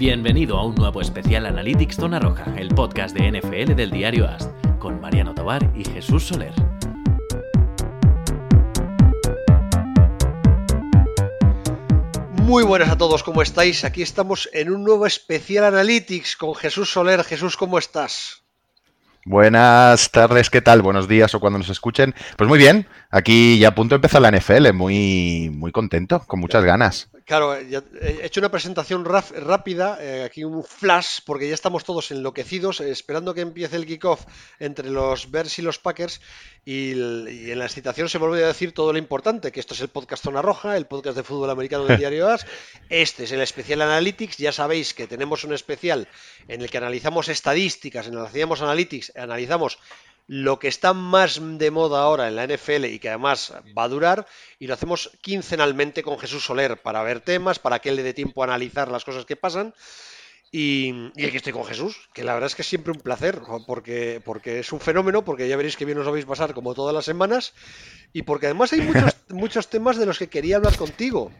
Bienvenido a un nuevo especial Analytics Zona Roja, el podcast de NFL del diario AST, con Mariano Tobar y Jesús Soler. Muy buenas a todos, ¿cómo estáis? Aquí estamos en un nuevo especial Analytics con Jesús Soler. Jesús, ¿cómo estás? Buenas tardes, ¿qué tal? Buenos días o cuando nos escuchen. Pues muy bien, aquí ya a punto de empezar la NFL, muy, muy contento, con muchas ganas. Claro, he hecho una presentación rápida, eh, aquí un flash, porque ya estamos todos enloquecidos, eh, esperando que empiece el kickoff entre los Bears y los Packers, y, en la excitación se vuelve a decir todo lo importante, que esto es el podcast Zona Roja, el podcast de fútbol americano del diario AS, este es el especial Analytics, ya sabéis que tenemos un especial en el que analizamos estadísticas, en el que hacíamos Analytics, analizamos lo que está más de moda ahora en la NFL y que además va a durar, y lo hacemos quincenalmente con Jesús Soler para ver temas, para que él le dé tiempo a analizar las cosas que pasan. Y, aquí estoy con Jesús, que la verdad es que es siempre un placer, porque, porque es un fenómeno, porque ya veréis que bien os vais a pasar como todas las semanas, y porque además hay muchos, muchos temas de los que quería hablar contigo.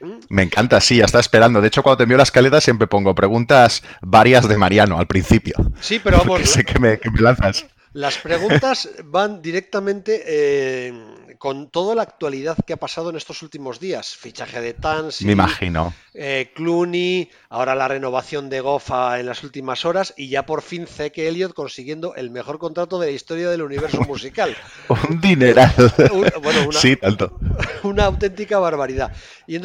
¿Mm? Me encanta, sí, ya está esperando. De hecho, cuando te envío la escaleta siempre pongo preguntas varias de Mariano al principio. Sí, pero vamos. sé que me, que me lanzas. Las preguntas van directamente eh, con toda la actualidad que ha pasado en estos últimos días. Fichaje de Tans, me imagino, eh, Clooney, ahora la renovación de Gofa en las últimas horas y ya por fin Zeke Elliott consiguiendo el mejor contrato de la historia del universo musical. Un dineral. bueno, una, sí, tanto. Una auténtica barbaridad.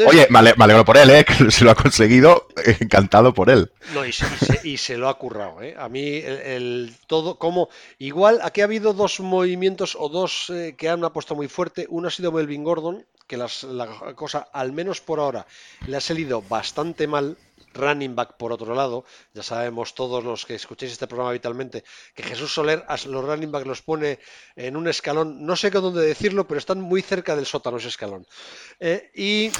Oye, me alegro por él, ¿eh? que se lo ha conseguido, encantado por él. No, y se, lo ha currado. ¿eh? A mí el, todo, como igual aquí ha habido dos movimientos o dos eh, que han apostado muy fuerte. Uno ha sido Melvin Gordon, que la cosa, al menos por ahora, le ha salido bastante mal. Running back, por otro lado, ya sabemos todos los que escuchéis este programa habitualmente, que Jesús Soler los running back los pone en un escalón, no sé con dónde decirlo, pero están muy cerca del sótano ese escalón. Eh, y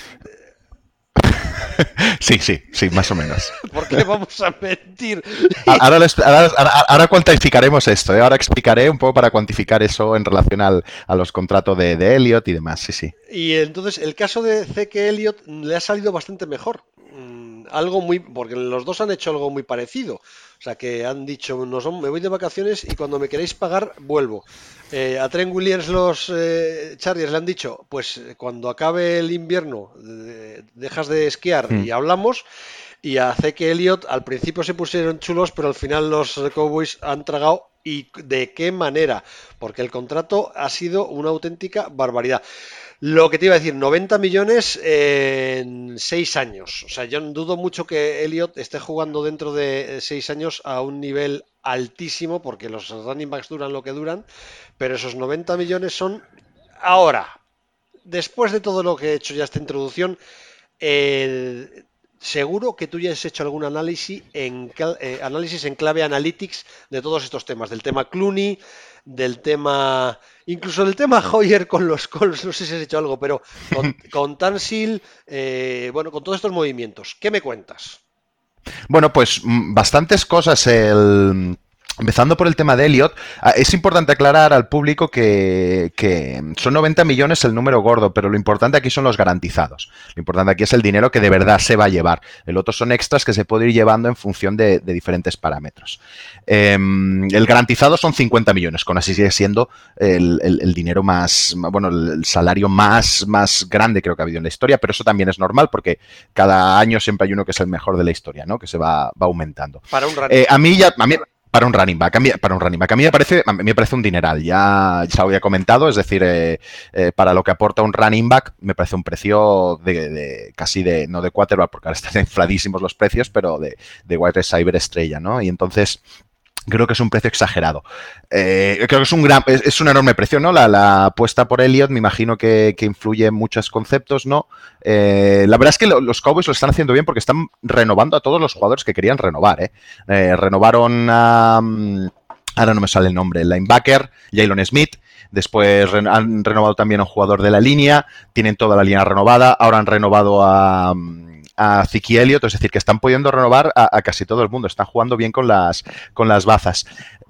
Sí, sí, sí, más o menos. ¿Por qué vamos a mentir? Ahora, cuantificaremos esto, ¿eh? ahora explicaré un poco para cuantificar eso en relación al, a los contratos de, de, Elliot y demás, sí, sí. Y entonces el caso de que Elliot le ha salido bastante mejor. Algo muy. porque los dos han hecho algo muy parecido. O sea, que han dicho, no son, me voy de vacaciones y cuando me queréis pagar, vuelvo. Eh, a Trent Williams los eh, Chargers le han dicho, pues cuando acabe el invierno dejas de esquiar y mm. hablamos. Y a Zeke Elliott al principio se pusieron chulos, pero al final los Cowboys han tragado. ¿Y de qué manera? Porque el contrato ha sido una auténtica barbaridad. Lo que te iba a decir, 90 millones en 6 años. O sea, yo dudo mucho que Elliot esté jugando dentro de 6 años a un nivel altísimo, porque los running backs duran lo que duran, pero esos 90 millones son ahora. Después de todo lo que he hecho ya esta introducción, seguro que tú ya has hecho algún análisis en, eh, análisis en clave analytics de todos estos temas, del tema Clooney, del tema, incluso del tema Hoyer con los Colts, no sé si has hecho algo, pero con, con Tansil, eh, bueno, con todos estos movimientos, ¿qué me cuentas? Bueno, pues mm, bastantes cosas. El Empezando por el tema de Elliot, ah, es importante aclarar al público que, son 90 millones el número gordo, pero lo importante aquí son los garantizados. Lo importante aquí es el dinero que de verdad se va a llevar. El otro son extras que se puede ir llevando en función de, diferentes parámetros. Em, el garantizado son 50 millones, con así sigue siendo el, dinero más, bueno, el salario más, más grande creo que ha habido en la historia, pero eso también es normal porque cada año siempre hay uno que es el mejor de la historia, ¿no? Que se va, va aumentando. Para un eh, a mí ya, a mí, para un running back, a mí, para un running back. A mí me parece, me parece un dineral, ya, ya lo había comentado, es decir, eh, eh, para lo que aporta un running back, me parece un precio de, casi de, no de quarterback, porque ahora están infladísimos los precios, pero de, de wide receiver estrella, ¿no? Y entonces, creo que es un precio exagerado. Eh, creo que es un gran, es, un enorme precio, ¿no? La, apuesta por Elliot, me imagino que, influye en muchos conceptos, ¿no? Eh, la verdad es que los Cowboys lo están haciendo bien porque están renovando a todos los jugadores que querían renovar, ¿eh? eh renovaron a. Mm, ahora no me sale el nombre, linebacker, Jalen Smith. Después han renovado también a un jugador de la línea, tienen toda la línea renovada, ahora han renovado a, mm, a Ziki Elliott, es decir, que están pudiendo renovar a, casi todo el mundo, están jugando bien con las, con las bazas.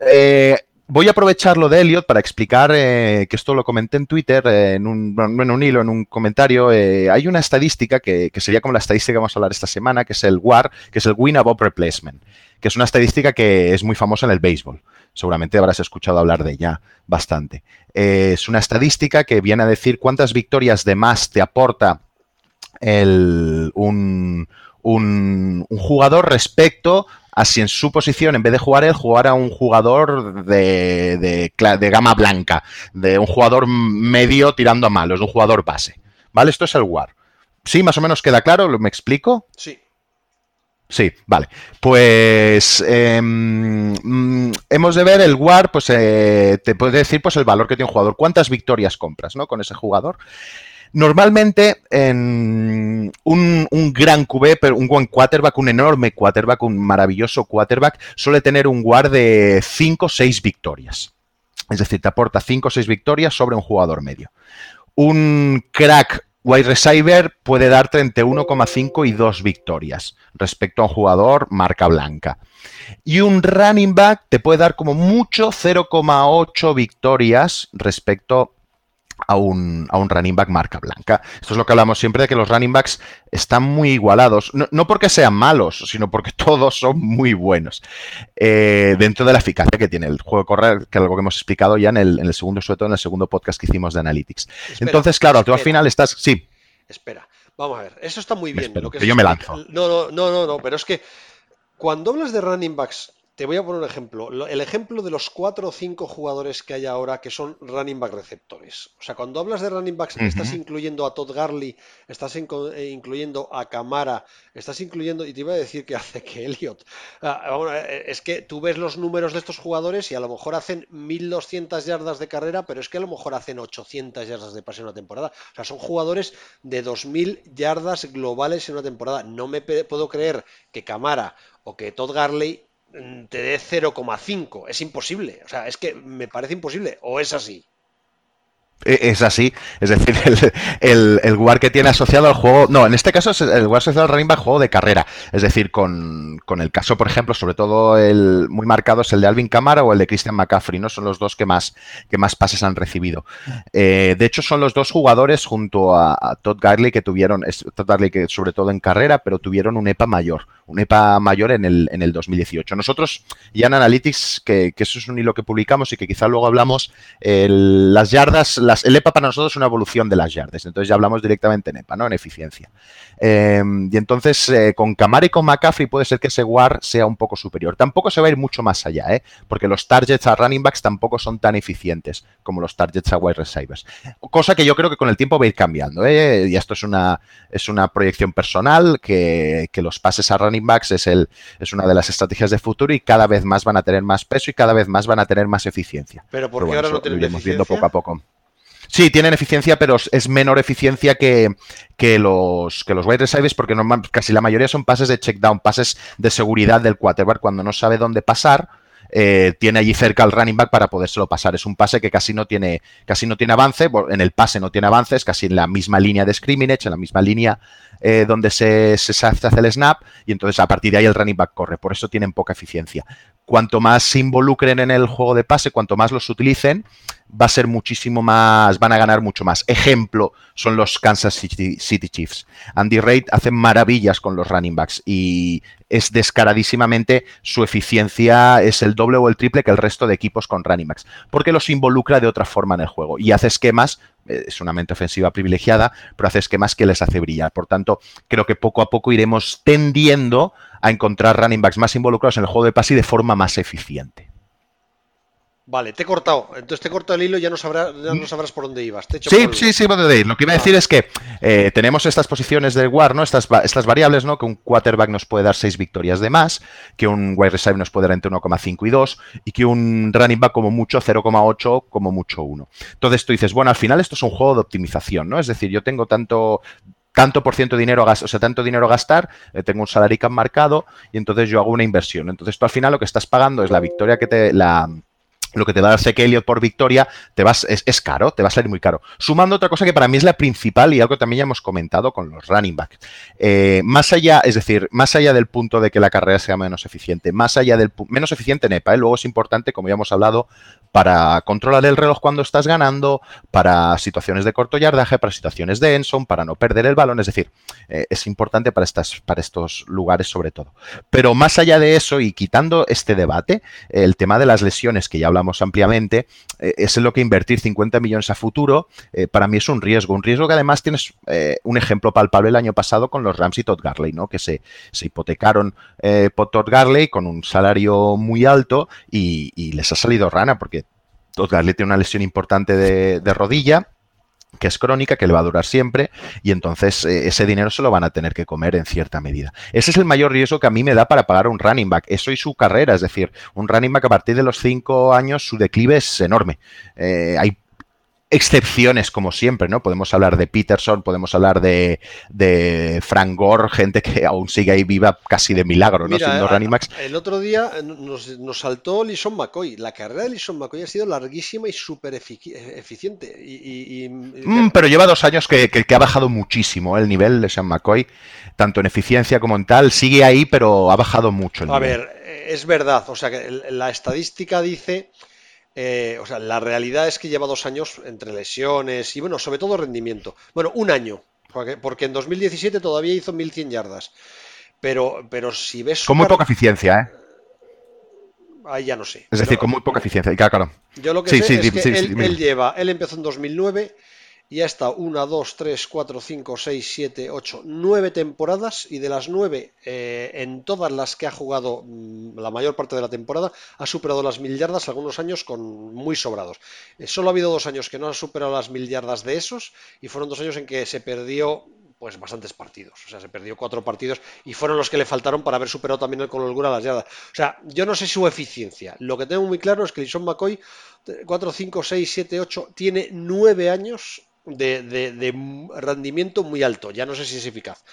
Eh, voy a aprovechar lo de Elliot para explicar que esto lo comenté en Twitter, en, un, en, un, hilo, en un comentario. hay una estadística que, que, sería como la estadística que vamos a hablar esta semana, que es el WAR, que es el Win Above Replacement, que es una estadística que es muy famosa en el béisbol. Seguramente habrás escuchado hablar de ella bastante. es una estadística que viene a decir cuántas victorias de más te aporta el, un, un, jugador respecto a si en su posición, en vez de jugar él, jugara un jugador de, de, gama blanca, de un jugador medio tirando a malos, un jugador base. ¿Vale? Esto es el WAR. ¿Sí? ¿Más o menos queda claro? ¿Me explico? Sí. Sí, vale. Pues em, hemos de ver el WAR, pues eh, te puede decir pues el valor que tiene un jugador, cuántas victorias compras, ¿no? Con ese jugador. Normalmente, en un, gran QB, pero un buen quarterback, un enorme quarterback, un maravilloso quarterback, suele tener un WAR de 5 o 6 victorias. Es decir, te aporta 5 o 6 victorias sobre un jugador medio. Un crack wide receiver puede darte entre 1,5 y 2 victorias respecto a un jugador marca blanca. Y un running back te puede dar como mucho 0,8 victorias respecto a un, running back marca blanca. Esto es lo que hablamos siempre de que los running backs están muy igualados, no, porque sean malos, sino porque todos son muy buenos eh, dentro de la eficacia que tiene el juego de correr, que es algo que hemos explicado ya en el, segundo, sobre todo en el segundo podcast que hicimos de Analytics. Entonces, claro, tú al final estás... Sí. Espera, vamos a ver, eso está muy bien. lo que, yo me lanzo. No, no, no, no, no, pero es que cuando hablas de running backs te voy a poner un ejemplo. El ejemplo de los cuatro o cinco jugadores que hay ahora que son running back receptores. O sea, cuando hablas de running backs, estás incluyendo a Todd Garley, estás eh, incluyendo a Camara, estás incluyendo, y te iba a decir que hace que Elliot. Es que tú ves los números de estos jugadores y a lo mejor hacen 1200 yardas de carrera, pero es que a lo mejor hacen 800 yardas de pase en una temporada. O sea, son jugadores de 2000 yardas globales en una temporada. No me puedo creer que Camara o que Todd Garley te dé 0,5. Es imposible. O sea, es que me parece imposible. ¿O es así? E, es así, es decir, el, el, WAR que tiene asociado al juego, no, en este caso es el WAR asociado al running back juego de carrera, es decir, con, el caso, por ejemplo, sobre todo el muy marcado es el de Alvin Camara o el de Christian McCaffrey, ¿no? Son los dos que más, que más pases han recibido. Eh, de hecho, son los dos jugadores junto a, Todd Garley que tuvieron, Todd Garley que sobre todo en carrera, pero tuvieron un EPA mayor, un EPA mayor en el, en el 2018. Nosotros, ya en Analytics, que, eso es un hilo que publicamos y que quizá luego hablamos, las yardas, el EPA para nosotros es una evolución de las yardas, entonces ya hablamos directamente en EPA, ¿no? En eficiencia. Em, y entonces eh, con Camara y con McCaffrey puede ser que ese WAR sea un poco superior. Tampoco se va a ir mucho más allá, ¿eh? Porque los targets a running backs tampoco son tan eficientes como los targets a wide receivers. Cosa que yo creo que con el tiempo va a ir cambiando, ¿eh? Y esto es una, es una proyección personal, que, los pases a running backs es, el, es una de las estrategias de futuro y cada vez más van a tener más peso y cada vez más van a tener más eficiencia. Pero ¿por qué ahora no tenemos viendo poco a poco. Sí, tienen eficiencia, pero es menor eficiencia que, que los, que los wide receivers, porque casi la mayoría son pases de check down, pases de seguridad del quarterback cuando no sabe dónde pasar. Eh, tiene allí cerca el running back para podérselo pasar. Es un pase que casi no tiene, casi no tiene avance. En el pase no tiene avance, es casi en la misma línea de scrimmage, en la misma línea eh, donde se, hace el snap, y entonces a partir de ahí el running back corre. Por eso tienen poca eficiencia. Cuanto más se involucren en el juego de pase, cuanto más los utilicen, va a ser muchísimo más, van a ganar mucho más. Ejemplo son los Kansas City, Chiefs. Andy Reid hace maravillas con los running backs y es descaradísimamente su eficiencia es el doble o el triple que el resto de equipos con running backs, porque los involucra de otra forma en el juego y hace esquemas es una mente ofensiva privilegiada, pero hace esquemas que les hace brillar. Por tanto, creo que poco a poco iremos tendiendo a encontrar running backs más involucrados en el juego de pase y de forma más eficiente. Vale, te he cortado. Entonces te he cortado el hilo y ya no sabrás, ya no sabrás por dónde ibas. sí, sí, sí, por dónde ir. Lo que iba a decir ah. es que eh, tenemos estas posiciones de WAR, ¿no? Estas, estas variables, ¿no? Que un quarterback nos puede dar 6 victorias de más, que un wide receiver nos puede dar entre 1,5 y 2, y que un running back como mucho 0,8, como mucho 1. Entonces tú dices, bueno, al final esto es un juego de optimización, ¿no? Es decir, yo tengo tanto tanto por ciento de dinero a gastar, o sea, tanto dinero a gastar, eh, tengo un salary cap marcado y entonces yo hago una inversión. Entonces tú al final lo que estás pagando es la victoria que te, la, lo que te va a dar Zeke Elliott por victoria, te vas, es, caro, te va a salir muy caro. Sumando otra cosa que para mí es la principal y algo que también ya hemos comentado con los running backs. Eh, más allá, es decir, más allá del punto de que la carrera sea menos eficiente, más allá del menos eficiente en EPA, ¿eh? luego es importante, como ya hemos hablado, para controlar el reloj cuando estás ganando, para situaciones de corto yardaje, para situaciones de Enson, para no perder el balón. Es decir, eh, es importante para, estas, para estos lugares sobre todo. Pero más allá de eso y quitando este debate, el tema de las lesiones que ya hablamos ampliamente, eh, es en lo que invertir 50 millones a futuro, eh, para mí es un riesgo. Un riesgo que además tienes un ejemplo palpable el año pasado con los Rams y Todd Garley, ¿no? que se, se hipotecaron por Todd Garley con un salario muy alto y, y les ha salido rana porque Todd tiene una lesión importante de, rodilla que es crónica, que le va a durar siempre, y entonces eh, ese dinero se lo van a tener que comer en cierta medida. Ese es el mayor riesgo que a mí me da para pagar un running back. Eso y su carrera, es decir, un running back a partir de los cinco años, su declive es enorme. Eh, hay excepciones como siempre, ¿no? Podemos hablar de Peterson, podemos hablar de, de Frank Gore, gente que aún sigue ahí viva casi de milagro, ¿no? Siendo Ranimax. El otro día nos, nos, saltó Lison McCoy. La carrera de Lison McCoy ha sido larguísima y súper eficiente. Y, mm, pero lleva dos años que, que, ha bajado muchísimo ¿eh? el nivel de Sean McCoy, tanto en eficiencia como en tal. Sigue ahí, pero ha bajado mucho. a ver, es verdad. O sea, que la estadística dice eh, o sea, la realidad es que lleva dos años entre lesiones y, bueno, sobre todo rendimiento. Bueno, un año, porque, en 2017 todavía hizo 1100 yardas. Pero, pero si ves. Con muy poca eficiencia, ¿eh? Ahí ya no sé. Es decir, con muy poca eficiencia. Claro. Yo lo que sé es que él, lleva, él empezó en 2009 y ha estado 1, 2, 3, 4, 5, 6, 7, 8, 9 temporadas y de las 9, eh, en todas las que ha jugado mm, la mayor parte de la temporada, ha superado las mil yardas, algunos años con muy sobrados. Eh, solo ha habido dos años que no ha superado las mil yardas de esos y fueron dos años en que se perdió pues bastantes partidos. O sea, se perdió cuatro partidos y fueron los que le faltaron para haber superado también el con holgura las yardas. O sea, yo no sé su eficiencia. Lo que tengo muy claro es que Lison McCoy, 4, 5, 6, 7, 8, tiene nueve años de, rendimiento muy alto. Ya no sé si es eficaz.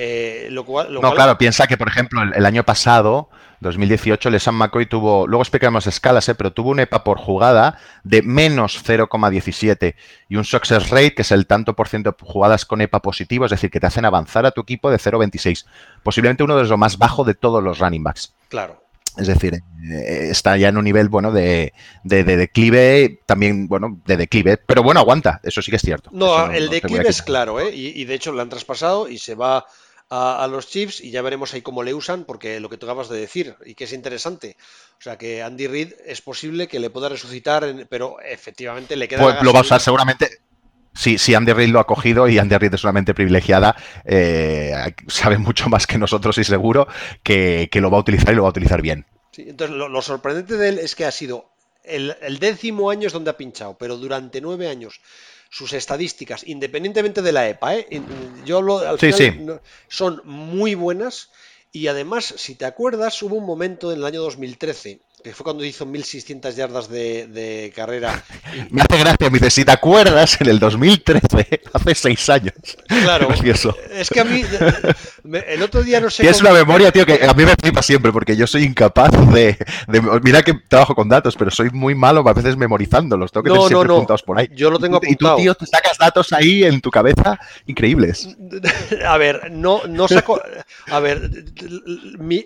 Eh, lo cual, no, claro, piensa que, por ejemplo, el, año pasado, 2018, el Sam McCoy tuvo, luego explicaremos escalas, eh, pero tuvo un EPA por jugada de menos 0,17 y un success rate, que es el tanto por ciento de jugadas con EPA positivo, es decir, que te hacen avanzar a tu equipo de 0,26. Posiblemente uno de los más bajos de todos los running backs. Claro. Es decir, eh, está ya en un nivel bueno de, declive, también bueno, de declive, pero bueno, aguanta, eso sí que es cierto. No, el declive es claro, ¿eh? Y, de hecho lo han traspasado y se va a, los Chiefs y ya veremos ahí cómo le usan, porque lo que tú acabas de decir y que es interesante. O sea, que Andy Reid es posible que le pueda resucitar, pero efectivamente le queda. Pues lo va a usar seguramente. Sí, sí, Andy Reid lo ha cogido y Andy Reid es solamente privilegiada, eh, sabe mucho más que nosotros y seguro que, lo va a utilizar y lo va a utilizar bien. Sí, entonces, lo, sorprendente de él es que ha sido el, décimo año es donde ha pinchado, pero durante nueve años sus estadísticas, independientemente de la EPA, ¿eh? yo lo, al final, son muy buenas y además, si te acuerdas, hubo un momento en el año 2013 que fue cuando hizo 1600 yardas de, carrera. Me hace gracia, me dice, si te acuerdas, en el 2013, hace seis años. Claro. Es que a mí, el otro día no sé. Y es una memoria, tío, que a mí me flipa siempre, porque yo soy incapaz de, Mira que trabajo con datos, pero soy muy malo a veces memorizándolos. Tengo que tener siempre apuntados por ahí. Yo lo tengo apuntado. Y tú, tío, te sacas datos ahí en tu cabeza increíbles. A ver, no, no saco. A ver,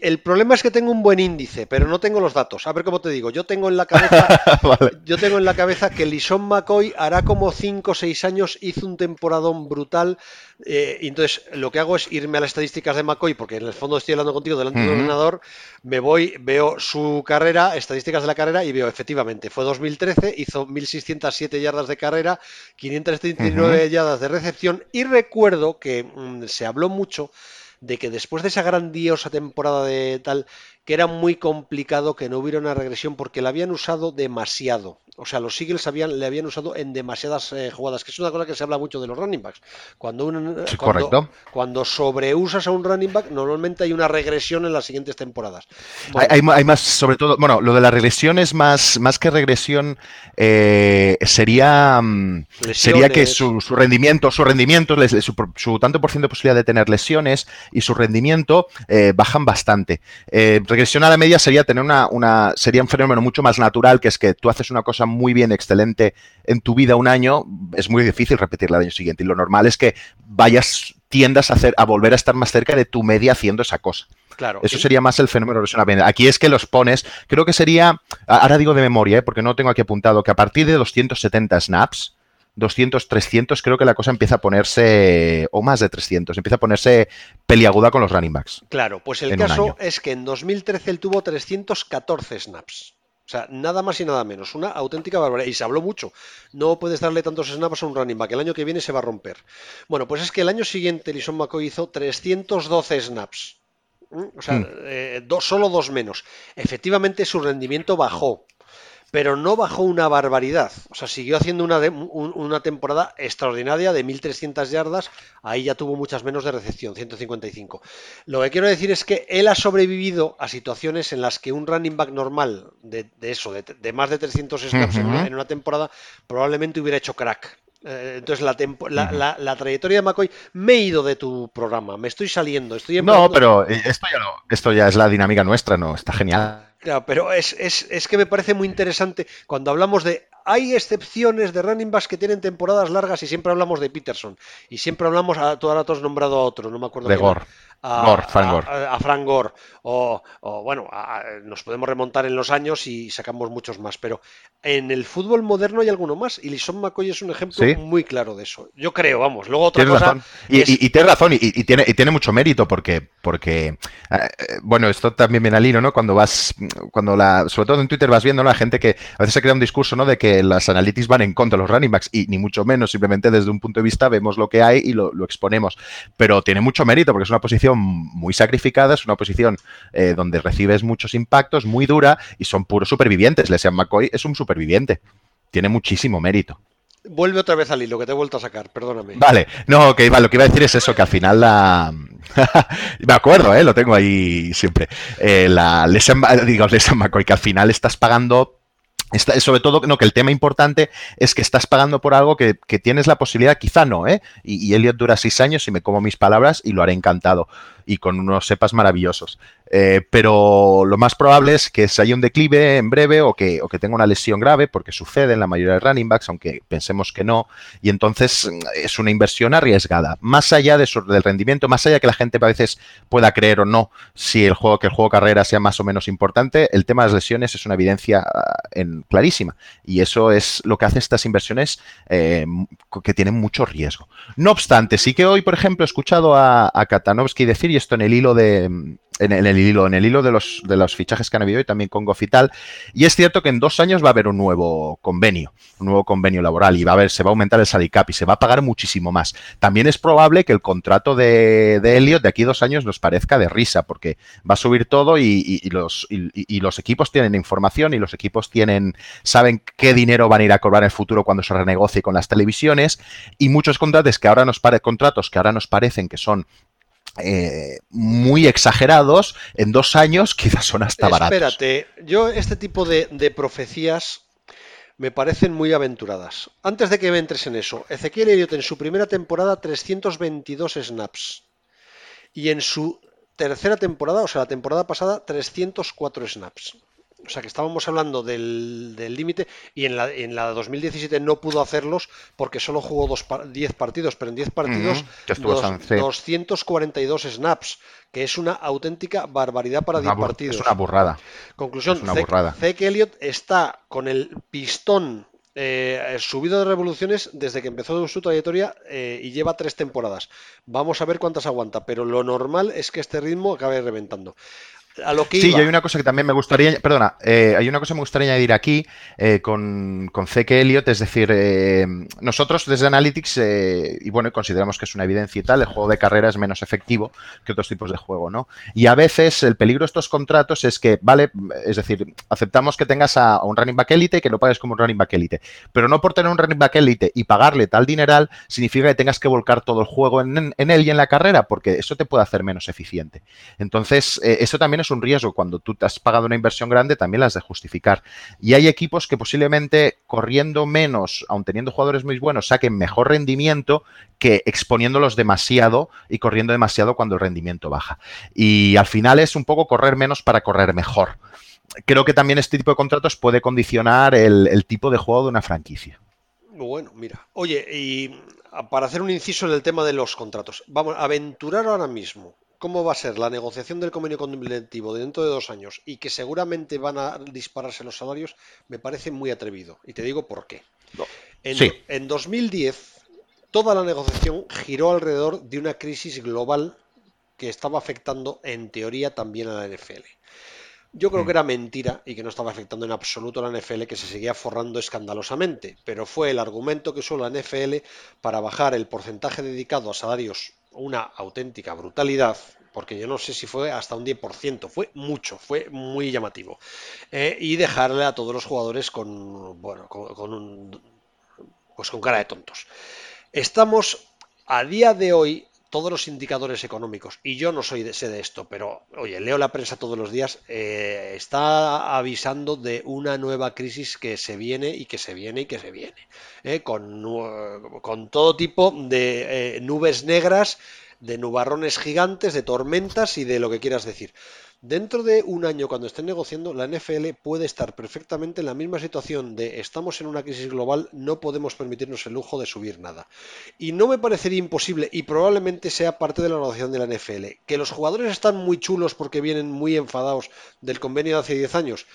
el problema es que tengo un buen índice, pero no tengo los datos. A ver cómo te digo. Yo tengo en la cabeza, yo tengo en la cabeza que Lison McCoy hará como 5 o 6 años hizo un temporadón brutal. Eh, y entonces lo que hago es irme a las estadísticas de McCoy, porque en el fondo estoy hablando contigo delante del ordenador. Me voy, veo su carrera, estadísticas de la carrera, y veo efectivamente, fue 2013, hizo 1607 yardas de carrera, 539 yardas de recepción. Y recuerdo que mm, se habló mucho de que después de esa grandiosa temporada de tal, que era muy complicado que no hubiera una regresión porque la habían usado demasiado. O sea, los Eagles habían, le habían usado en demasiadas eh, jugadas, que es una cosa que se habla mucho de los running backs. Cuando, un, cuando, cuando, sobreusas a un running back, normalmente hay una regresión en las siguientes temporadas. Hay, más, sobre todo, bueno, lo de la regresión es más, más que regresión, eh, sería, mm, sería que su, rendimiento, su rendimiento, su, tanto por ciento de posibilidad de tener lesiones y su rendimiento eh, bajan bastante. Regresión a la media sería tener una, una, sería un fenómeno mucho más natural, que es que tú haces una cosa muy bien, excelente en tu vida un año, es muy difícil repetirla al año siguiente. Y lo normal es que vayas, tiendas a hacer, a volver a estar más cerca de tu media haciendo esa cosa. Claro. Eso sería más el fenómeno de regresión a la media. Aquí es que los pones, creo que sería, ahora digo de memoria, ¿eh? porque no tengo aquí apuntado, que a partir de 270 snaps, 200, 300, creo que la cosa empieza a ponerse, o más de 300, empieza a ponerse peliaguda con los running backs. Claro, pues el caso es que en 2013 él tuvo 314 snaps. O sea, nada más y nada menos. Una auténtica barbaridad. Y se habló mucho. No puedes darle tantos snaps a un running back. El año que viene se va a romper. Bueno, pues es que el año siguiente Lison McCoy hizo 312 snaps. ¿Mm? O sea, eh, dos, solo dos menos. Efectivamente, su rendimiento bajó pero no bajó una barbaridad. O sea, siguió haciendo una, de, un, una temporada extraordinaria de 1.300 yardas. Ahí ya tuvo muchas menos de recepción, 155. Lo que quiero decir es que él ha sobrevivido a situaciones en las que un running back normal de, de eso, de, de, más de 300 snaps uh -huh. en, una, temporada, probablemente hubiera hecho crack. Eh, entonces la, la, uh -huh. la, la, trayectoria de McCoy, me he ido de tu programa, me estoy saliendo, estoy No, pero esto ya, no, esto ya es la dinámica nuestra, ¿no? Está genial. Claro, pero es, es, es, que me parece muy interesante cuando hablamos de. Hay excepciones de running backs que tienen temporadas largas y siempre hablamos de Peterson. Y siempre hablamos, a, tú ahora tú has nombrado a otro, no me acuerdo. De Gore. A, Gore, Frank Gore. A, a, Frank Gore. O, o bueno, nos podemos remontar en los años y sacamos muchos más. Pero en el fútbol moderno hay alguno más. Y Lison McCoy es un ejemplo ¿Sí? muy claro de eso. Yo creo, vamos. Luego otra tienes cosa. Razón. Y, es... y, y, tienes razón, y, y, tiene, y tiene mucho mérito porque, porque eh, bueno, esto también viene al hilo, ¿no? Cuando vas, cuando la, sobre todo en Twitter vas viendo ¿no? la gente que a veces se crea un discurso, ¿no? De que las analytics van en contra de los running backs y ni mucho menos, simplemente desde un punto de vista vemos lo que hay y lo, lo exponemos. Pero tiene mucho mérito porque es una posición muy sacrificada, es una posición eh, donde recibes muchos impactos, muy dura y son puros supervivientes. Lesean McCoy es un superviviente. Tiene muchísimo mérito. Vuelve otra vez al hilo, que te he vuelto a sacar, perdóname. Vale, no, que lo que iba a decir es eso, que al final la... Me acuerdo, ¿eh? lo tengo ahí siempre. Eh, la digo, Lesan McCoy, que al final estás pagando Sobre todo, no, que el tema importante es que estás pagando por algo que, que tienes la posibilidad, quizá no, ¿eh? Y, y, Elliot dura seis años y me como mis palabras y lo haré encantado y con unos sepas maravillosos. Eh, pero lo más probable es que se haya un declive en breve o que, o que, tenga una lesión grave, porque sucede en la mayoría de running backs, aunque pensemos que no, y entonces es una inversión arriesgada. Más allá del rendimiento, más allá de que la gente a veces pueda creer o no si el juego, que el juego carrera sea más o menos importante, el tema de las lesiones es una evidencia en, clarísima. Y eso es lo que hace estas inversiones eh, que tienen mucho riesgo. No obstante, sí que hoy, por ejemplo, he escuchado a, a Katanovsky decir, y esto en el hilo de, en, el hilo, en el hilo de los, de los fichajes que han habido y también con Goff y es cierto que en dos años va a haber un nuevo convenio, un nuevo convenio laboral y va a haber, se va a aumentar el salary cap y se va a pagar muchísimo más. También es probable que el contrato de, de Elliot de aquí a dos años nos parezca de risa porque va a subir todo y los, y, los equipos tienen información y los equipos tienen, saben qué dinero van a ir a cobrar en el futuro cuando se renegocie con las televisiones y muchos contratos que ahora nos, pare, contratos que ahora nos parecen que son eh, muy exagerados, en dos años quizás son hasta baratos. Espérate, yo este tipo de, profecías me parecen muy aventuradas. Antes de que me entres en eso, Ezequiel Elliott en su primera temporada 322 snaps y en su tercera temporada, o sea, la temporada pasada 304 snaps. O sea que estábamos hablando del límite y en la, en la 2017 no pudo hacerlos porque solo jugó dos, 10 partidos, pero en 10 partidos uh -huh. dos, 242 snaps, que es una auténtica barbaridad para 10 partidos. Es una burrada. Conclusión, es una burrada. Zeke Elliott está con el pistón eh, subido de revoluciones desde que empezó su trayectoria eh, y lleva tres temporadas. Vamos a ver cuántas aguanta, pero lo normal es que este ritmo acabe reventando a lo que sí, y hay una cosa que también me gustaría, perdona, eh, hay una cosa que me gustaría añadir aquí eh, con, con Zeke Elliott, es decir, eh, nosotros desde Analytics, y bueno, consideramos que es una evidencia y tal, el juego de carrera es menos efectivo que otros tipos de juego, ¿no? Y a veces el peligro de estos contratos es que, vale, es decir, aceptamos que tengas a, a un running back élite y que lo pagues como un running back élite, pero no por tener un running back élite y pagarle tal dineral significa que tengas que volcar todo el juego en, en, él y en la carrera, porque eso te puede hacer menos eficiente. Entonces, eso también tienes un riesgo, cuando tú te has pagado una inversión grande, también la has de justificar. Y hay equipos que posiblemente corriendo menos, aun teniendo jugadores muy buenos, saquen mejor rendimiento que exponiéndolos demasiado y corriendo demasiado cuando el rendimiento baja. Y al final es un poco correr menos para correr mejor. Creo que también este tipo de contratos puede condicionar el, el tipo de juego de una franquicia. Bueno, mira. Oye, y para hacer un inciso en el tema de los contratos, vamos a aventurar ahora mismo cómo va a ser la negociación del convenio colectivo dentro de dos años y que seguramente van a dispararse los salarios, me parece muy atrevido. Y te digo por qué. En, en 2010, toda la negociación giró alrededor de una crisis global que estaba afectando, en teoría, también a la NFL. Yo creo que era mentira y que no estaba afectando en absoluto a la NFL, que se seguía forrando escandalosamente, pero fue el argumento que usó la NFL para bajar el porcentaje dedicado a salarios una auténtica brutalidad, porque yo no sé si fue hasta un 10%, fue mucho, fue muy llamativo, eh, y dejarle a todos los jugadores con, bueno, con, un, pues con cara de tontos. Estamos a día de hoy todos los indicadores económicos, y yo no soy de, sé de esto, pero oye, leo la prensa todos los días, eh, está avisando de una nueva crisis que se viene y que se viene y que se viene, eh, con, con, todo tipo de eh, nubes negras, de nubarrones gigantes, de tormentas y de lo que quieras decir. Dentro de un año, cuando estén negociando, la NFL puede estar perfectamente en la misma situación de estamos en una crisis global, no podemos permitirnos el lujo de subir nada. Y no me parecería imposible, y probablemente sea parte de la negociación de la NFL, que los jugadores están muy chulos porque vienen muy enfadados del convenio de hace 10 años.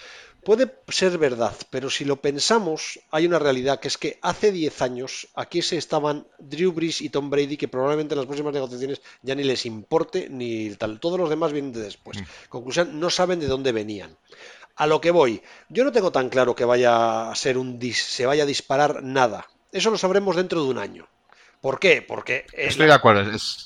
Puede ser verdad, pero si lo pensamos, hay una realidad que es que hace 10 años aquí se estaban Drew Brees y Tom Brady, que probablemente en las próximas negociaciones ya ni les importe ni tal. Todos los demás vienen de después. Mm. Conclusión, no saben de dónde venían. A lo que voy, yo no tengo tan claro que vaya a ser un se vaya a disparar nada. Eso lo sabremos dentro de un año. ¿Por qué? Porque Estoy de acuerdo. Es,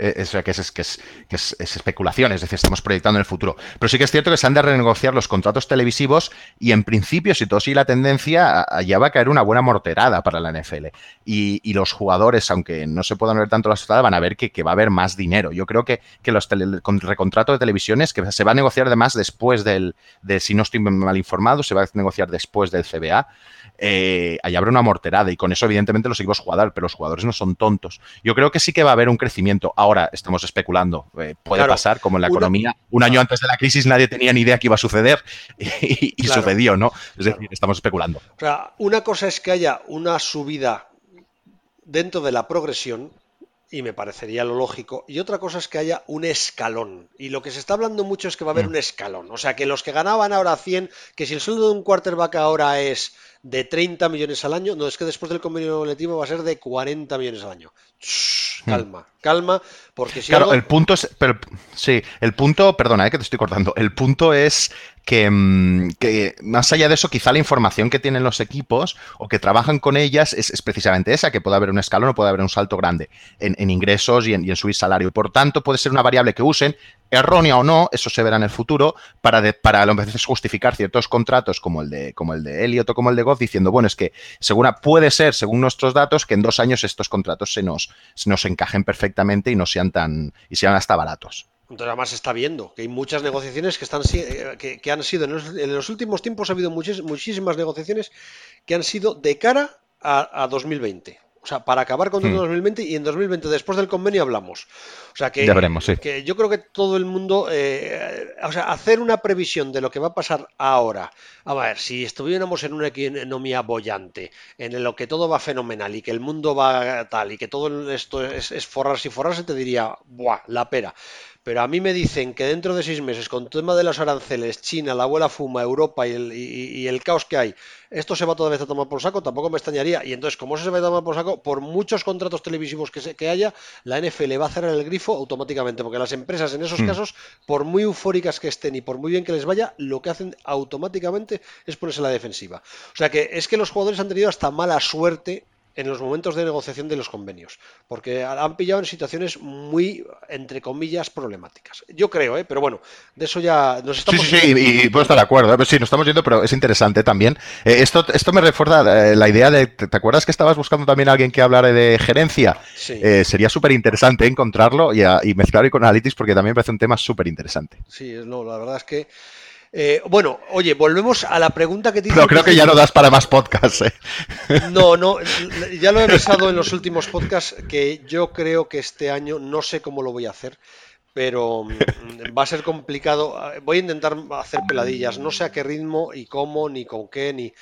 es, que, es, que, es, que es, especulación, es decir, estamos proyectando en el futuro. Pero sí que es cierto que se han de renegociar los contratos televisivos y en principio, si todo sigue la tendencia, ya va a caer una buena morterada para la NFL. Y, los jugadores, aunque no se puedan ver tanto la sociedad, van a ver que, va a haber más dinero. Yo creo que, que los recontratos de televisiones, que se va a negociar además después del, de, si no estoy mal informado, se va a negociar después del CBA eh, allá habrá una morterada y con eso evidentemente los equipos jugar, pero los jugadores no son tontos. Yo creo que sí que va a haber un crecimiento. Ahora estamos especulando, eh, puede pasar como en la economía. Un año antes de la crisis nadie tenía ni idea que iba a suceder y, sucedió, ¿no? Es decir, estamos especulando. O sea, una cosa es que haya una subida dentro de la progresión y me parecería lo lógico. Y otra cosa es que haya un escalón. Y lo que se está hablando mucho es que va a haber mm. un escalón. O sea, que los que ganaban ahora 100, que si el sueldo de un quarterback ahora es de 30 millones al año, no es que después del convenio colectivo va a ser de 40 millones al año. Hmm. calma, calma, porque si Claro, el punto es, pero, sí, el punto, perdona, eh, que te estoy cortando, el punto es mm, que, más allá de eso, quizá la información que tienen los equipos o que trabajan con ellas es, precisamente esa, que puede haber un escalón o puede haber un salto grande en, ingresos y en, y en subir salario. Por tanto, puede ser una variable que usen errónea o no, eso se verá en el futuro, para, para a mejor justificar ciertos contratos como el de como el de Elliot o como el de Goff, diciendo, bueno, es que según, puede ser, según nuestros datos, que en dos años estos contratos se nos, se nos encajen perfectamente y no sean tan, y sean hasta baratos. Entonces, además se está viendo que hay muchas negociaciones que están que, que han sido en los, últimos tiempos ha habido muchísimas negociaciones que han sido de cara a, a 2020. O sea, para acabar con todo 2020 hmm. y en 2020, después del convenio, hablamos. O sea, que, que yo creo que todo el mundo, eh, o sea, hacer una previsión de lo que va a pasar ahora. A ver, si estuviéramos en una economía bollante, en lo que todo va fenomenal y que el mundo va tal y que todo esto es, es forrarse y forrarse, te diría, ¡buah! La pera. Pero a mí me dicen que dentro de seis meses, con el tema de los aranceles, China, la abuela fuma, Europa y el, y, el caos que hay, esto se va toda vez a tomar por saco, tampoco me extrañaría. Y entonces, como eso se va a tomar por saco, por muchos contratos televisivos que, que haya, la NFL va a cerrar el grifo automáticamente, porque las empresas en esos hmm. casos, por muy eufóricas que estén y por muy bien que les vaya, lo que hacen automáticamente es ponerse a la defensiva. O sea que es que los jugadores han tenido hasta mala suerte en los momentos de negociación de los convenios, porque han pillado en situaciones muy, entre comillas, problemáticas. Yo creo, ¿eh? pero bueno, de eso ya nos estamos... Sí, sí, sí, y, puedo estar de acuerdo, ¿eh? sí, nos estamos yendo, pero es interesante también. Eh, esto, esto me refuerza eh, la idea de, ¿te acuerdas que estabas buscando también a alguien que hablara de gerencia? Sí. sería súper interesante encontrarlo y, y mezclarlo con Analytics porque también me parece un tema súper interesante. Sí, no, la verdad es que eh, bueno, oye, volvemos a la pregunta que te Pero creo que ya no das para más podcasts. ¿eh? No, no, ya lo he pensado en los últimos podcasts que yo creo que este año no sé cómo lo voy a hacer, pero mm, va a ser complicado. Voy a intentar hacer peladillas, no sé a qué ritmo y cómo, ni con qué, ni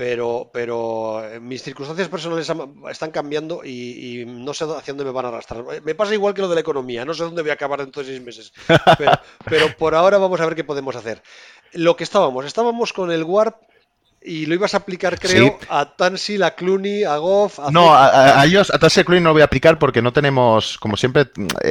pero, pero eh, mis circunstancias personales están cambiando y, no sé hacia dónde me van a arrastrar. Me pasa igual que lo de la economía, no sé dónde voy a acabar dentro de seis meses, pero, por ahora vamos a ver qué podemos hacer. Lo que estábamos, estábamos con el Warp y lo ibas a aplicar, creo, a Tansil, a Clooney, a Goff. A no, a, ellos, a Tansil y Clooney no lo voy a aplicar porque no tenemos, como siempre,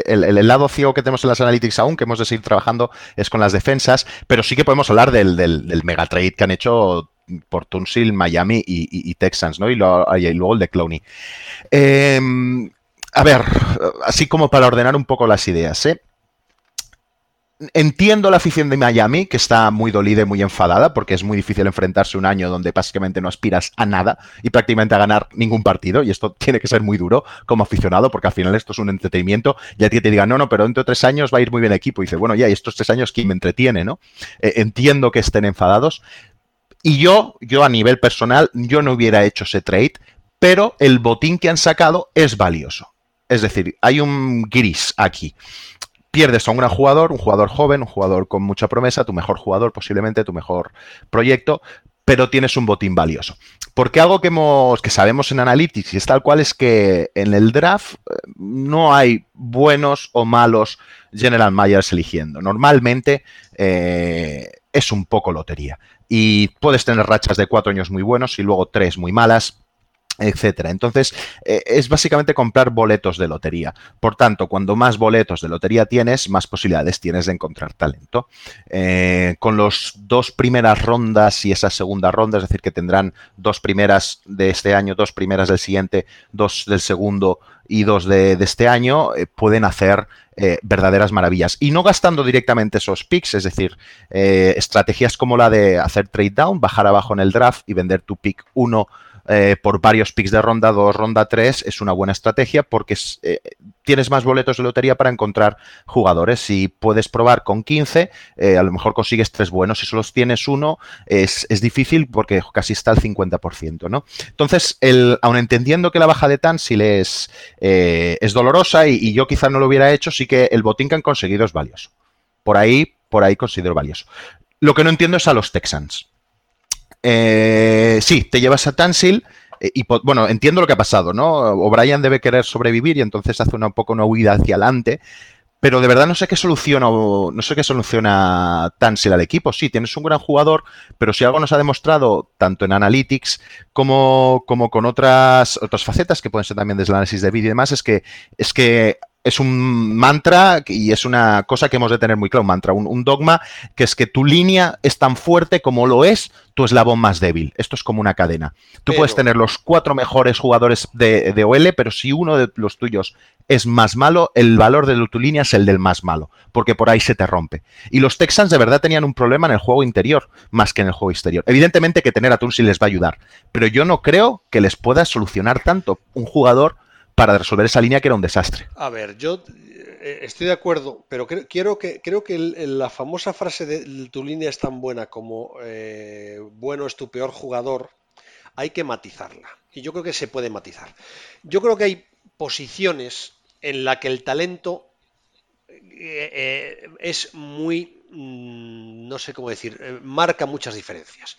el, el, lado ciego que tenemos en las analytics aún, que hemos de seguir trabajando, es con las defensas, pero sí que podemos hablar del, del, del megatrade que han hecho por Tunsil, Miami y, Texans, ¿no? Y, luego el de Clowney. Em, a ver, así como para ordenar un poco las ideas, ¿eh? Entiendo la afición de Miami, que está muy dolida y muy enfadada, porque es muy difícil enfrentarse un año donde básicamente no aspiras a nada y prácticamente a ganar ningún partido. Y esto tiene que ser muy duro como aficionado, porque al final esto es un entretenimiento. Y a ti te digan, no, no, pero dentro de tres años va a ir muy bien el equipo. Y dice, bueno, ya, y estos tres años, ¿quién me entretiene, no? Eh, entiendo que estén enfadados, y yo, yo a nivel personal, yo no hubiera hecho ese trade, pero el botín que han sacado es valioso. Es decir, hay un gris aquí. Pierdes a un gran jugador, un jugador joven, un jugador con mucha promesa, tu mejor jugador, posiblemente tu mejor proyecto, pero tienes un botín valioso. Porque algo que, hemos, que sabemos en Analytics y es tal cual es que en el draft eh, no hay buenos o malos general managers eligiendo. Normalmente eh, es un poco lotería y puedes tener rachas de cuatro años muy buenos y luego tres muy malas etcétera. Entonces, eh, es básicamente comprar boletos de lotería. Por tanto, cuando más boletos de lotería tienes, más posibilidades tienes de encontrar talento. Eh, con los dos primeras rondas y esa segunda ronda, es decir, que tendrán dos primeras de este año, dos primeras del siguiente, dos del segundo y dos de, este año, eh, pueden hacer verdaderas maravillas. Y no gastando directamente esos picks, es decir, estrategias como la de hacer trade down, bajar abajo en el draft y vender tu pick 1 eh, por varios picks de ronda 2, ronda 3 es una buena estrategia porque eh, tienes más boletos de lotería para encontrar jugadores. Si puedes probar con 15, eh, a lo mejor consigues tres buenos. Si solo tienes uno, es, difícil porque casi está al 50%, ¿no? Entonces, el, aun entendiendo que la baja de Tansil es, es dolorosa y, y yo quizá no lo hubiera hecho, sí que el botín que han conseguido es valioso. Por ahí, por ahí considero valioso. Lo que no entiendo es a los Texans. Eh, sí, te llevas a Tansil. Eh, y bueno, entiendo lo que ha pasado, ¿no? O'Brien debe querer sobrevivir y entonces hace una, un poco una huida hacia adelante. Pero de verdad no sé qué soluciona, no sé qué soluciona Tansil al equipo. Sí, tienes un gran jugador, pero si algo nos ha demostrado, tanto en Analytics como, como con otras, otras facetas, que pueden ser también desde el análisis de vídeo y demás, es que, es que es un mantra y es una cosa que hemos de tener muy claro, un mantra, un, dogma, que es que tu línea es tan fuerte como lo es tu eslabón más débil. Esto es como una cadena. Tú puedes tener los cuatro mejores jugadores de, de, OL, pero si uno de los tuyos es más malo, el valor de tu línea es el del más malo, porque por ahí se te rompe. Y los Texans de verdad tenían un problema en el juego interior, más que en el juego exterior. Evidentemente que tener a Tunsil les va a ayudar, pero yo no creo que les pueda solucionar tanto un jugador para resolver esa línea que era un desastre. A ver, yo eh, estoy de acuerdo, pero quiero que, creo que la famosa frase de tu línea es tan buena como eh, bueno es tu peor jugador, hay que matizarla. Y yo creo que se puede matizar. Yo creo que hay posiciones en la que el talento eh, es muy, mm, no sé cómo decir, marca muchas diferencias.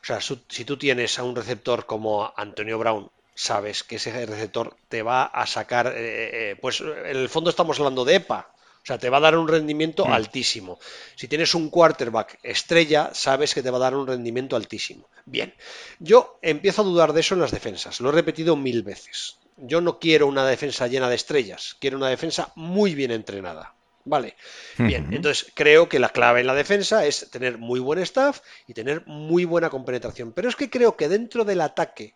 O sea, si tú tienes a un receptor como Antonio Brown, sabes que ese receptor te va a sacar, eh, eh, pues en el fondo estamos hablando de EPA, o sea, te va a dar un rendimiento mm. altísimo. Si tienes un quarterback estrella, sabes que te va a dar un rendimiento altísimo. Bien, yo empiezo a dudar de eso en las defensas, lo he repetido mil veces. Yo no quiero una defensa llena de estrellas, quiero una defensa muy bien entrenada. Vale, bien, entonces creo que la clave en la defensa es tener muy buen staff y tener muy buena compenetración. Pero es que creo que dentro del ataque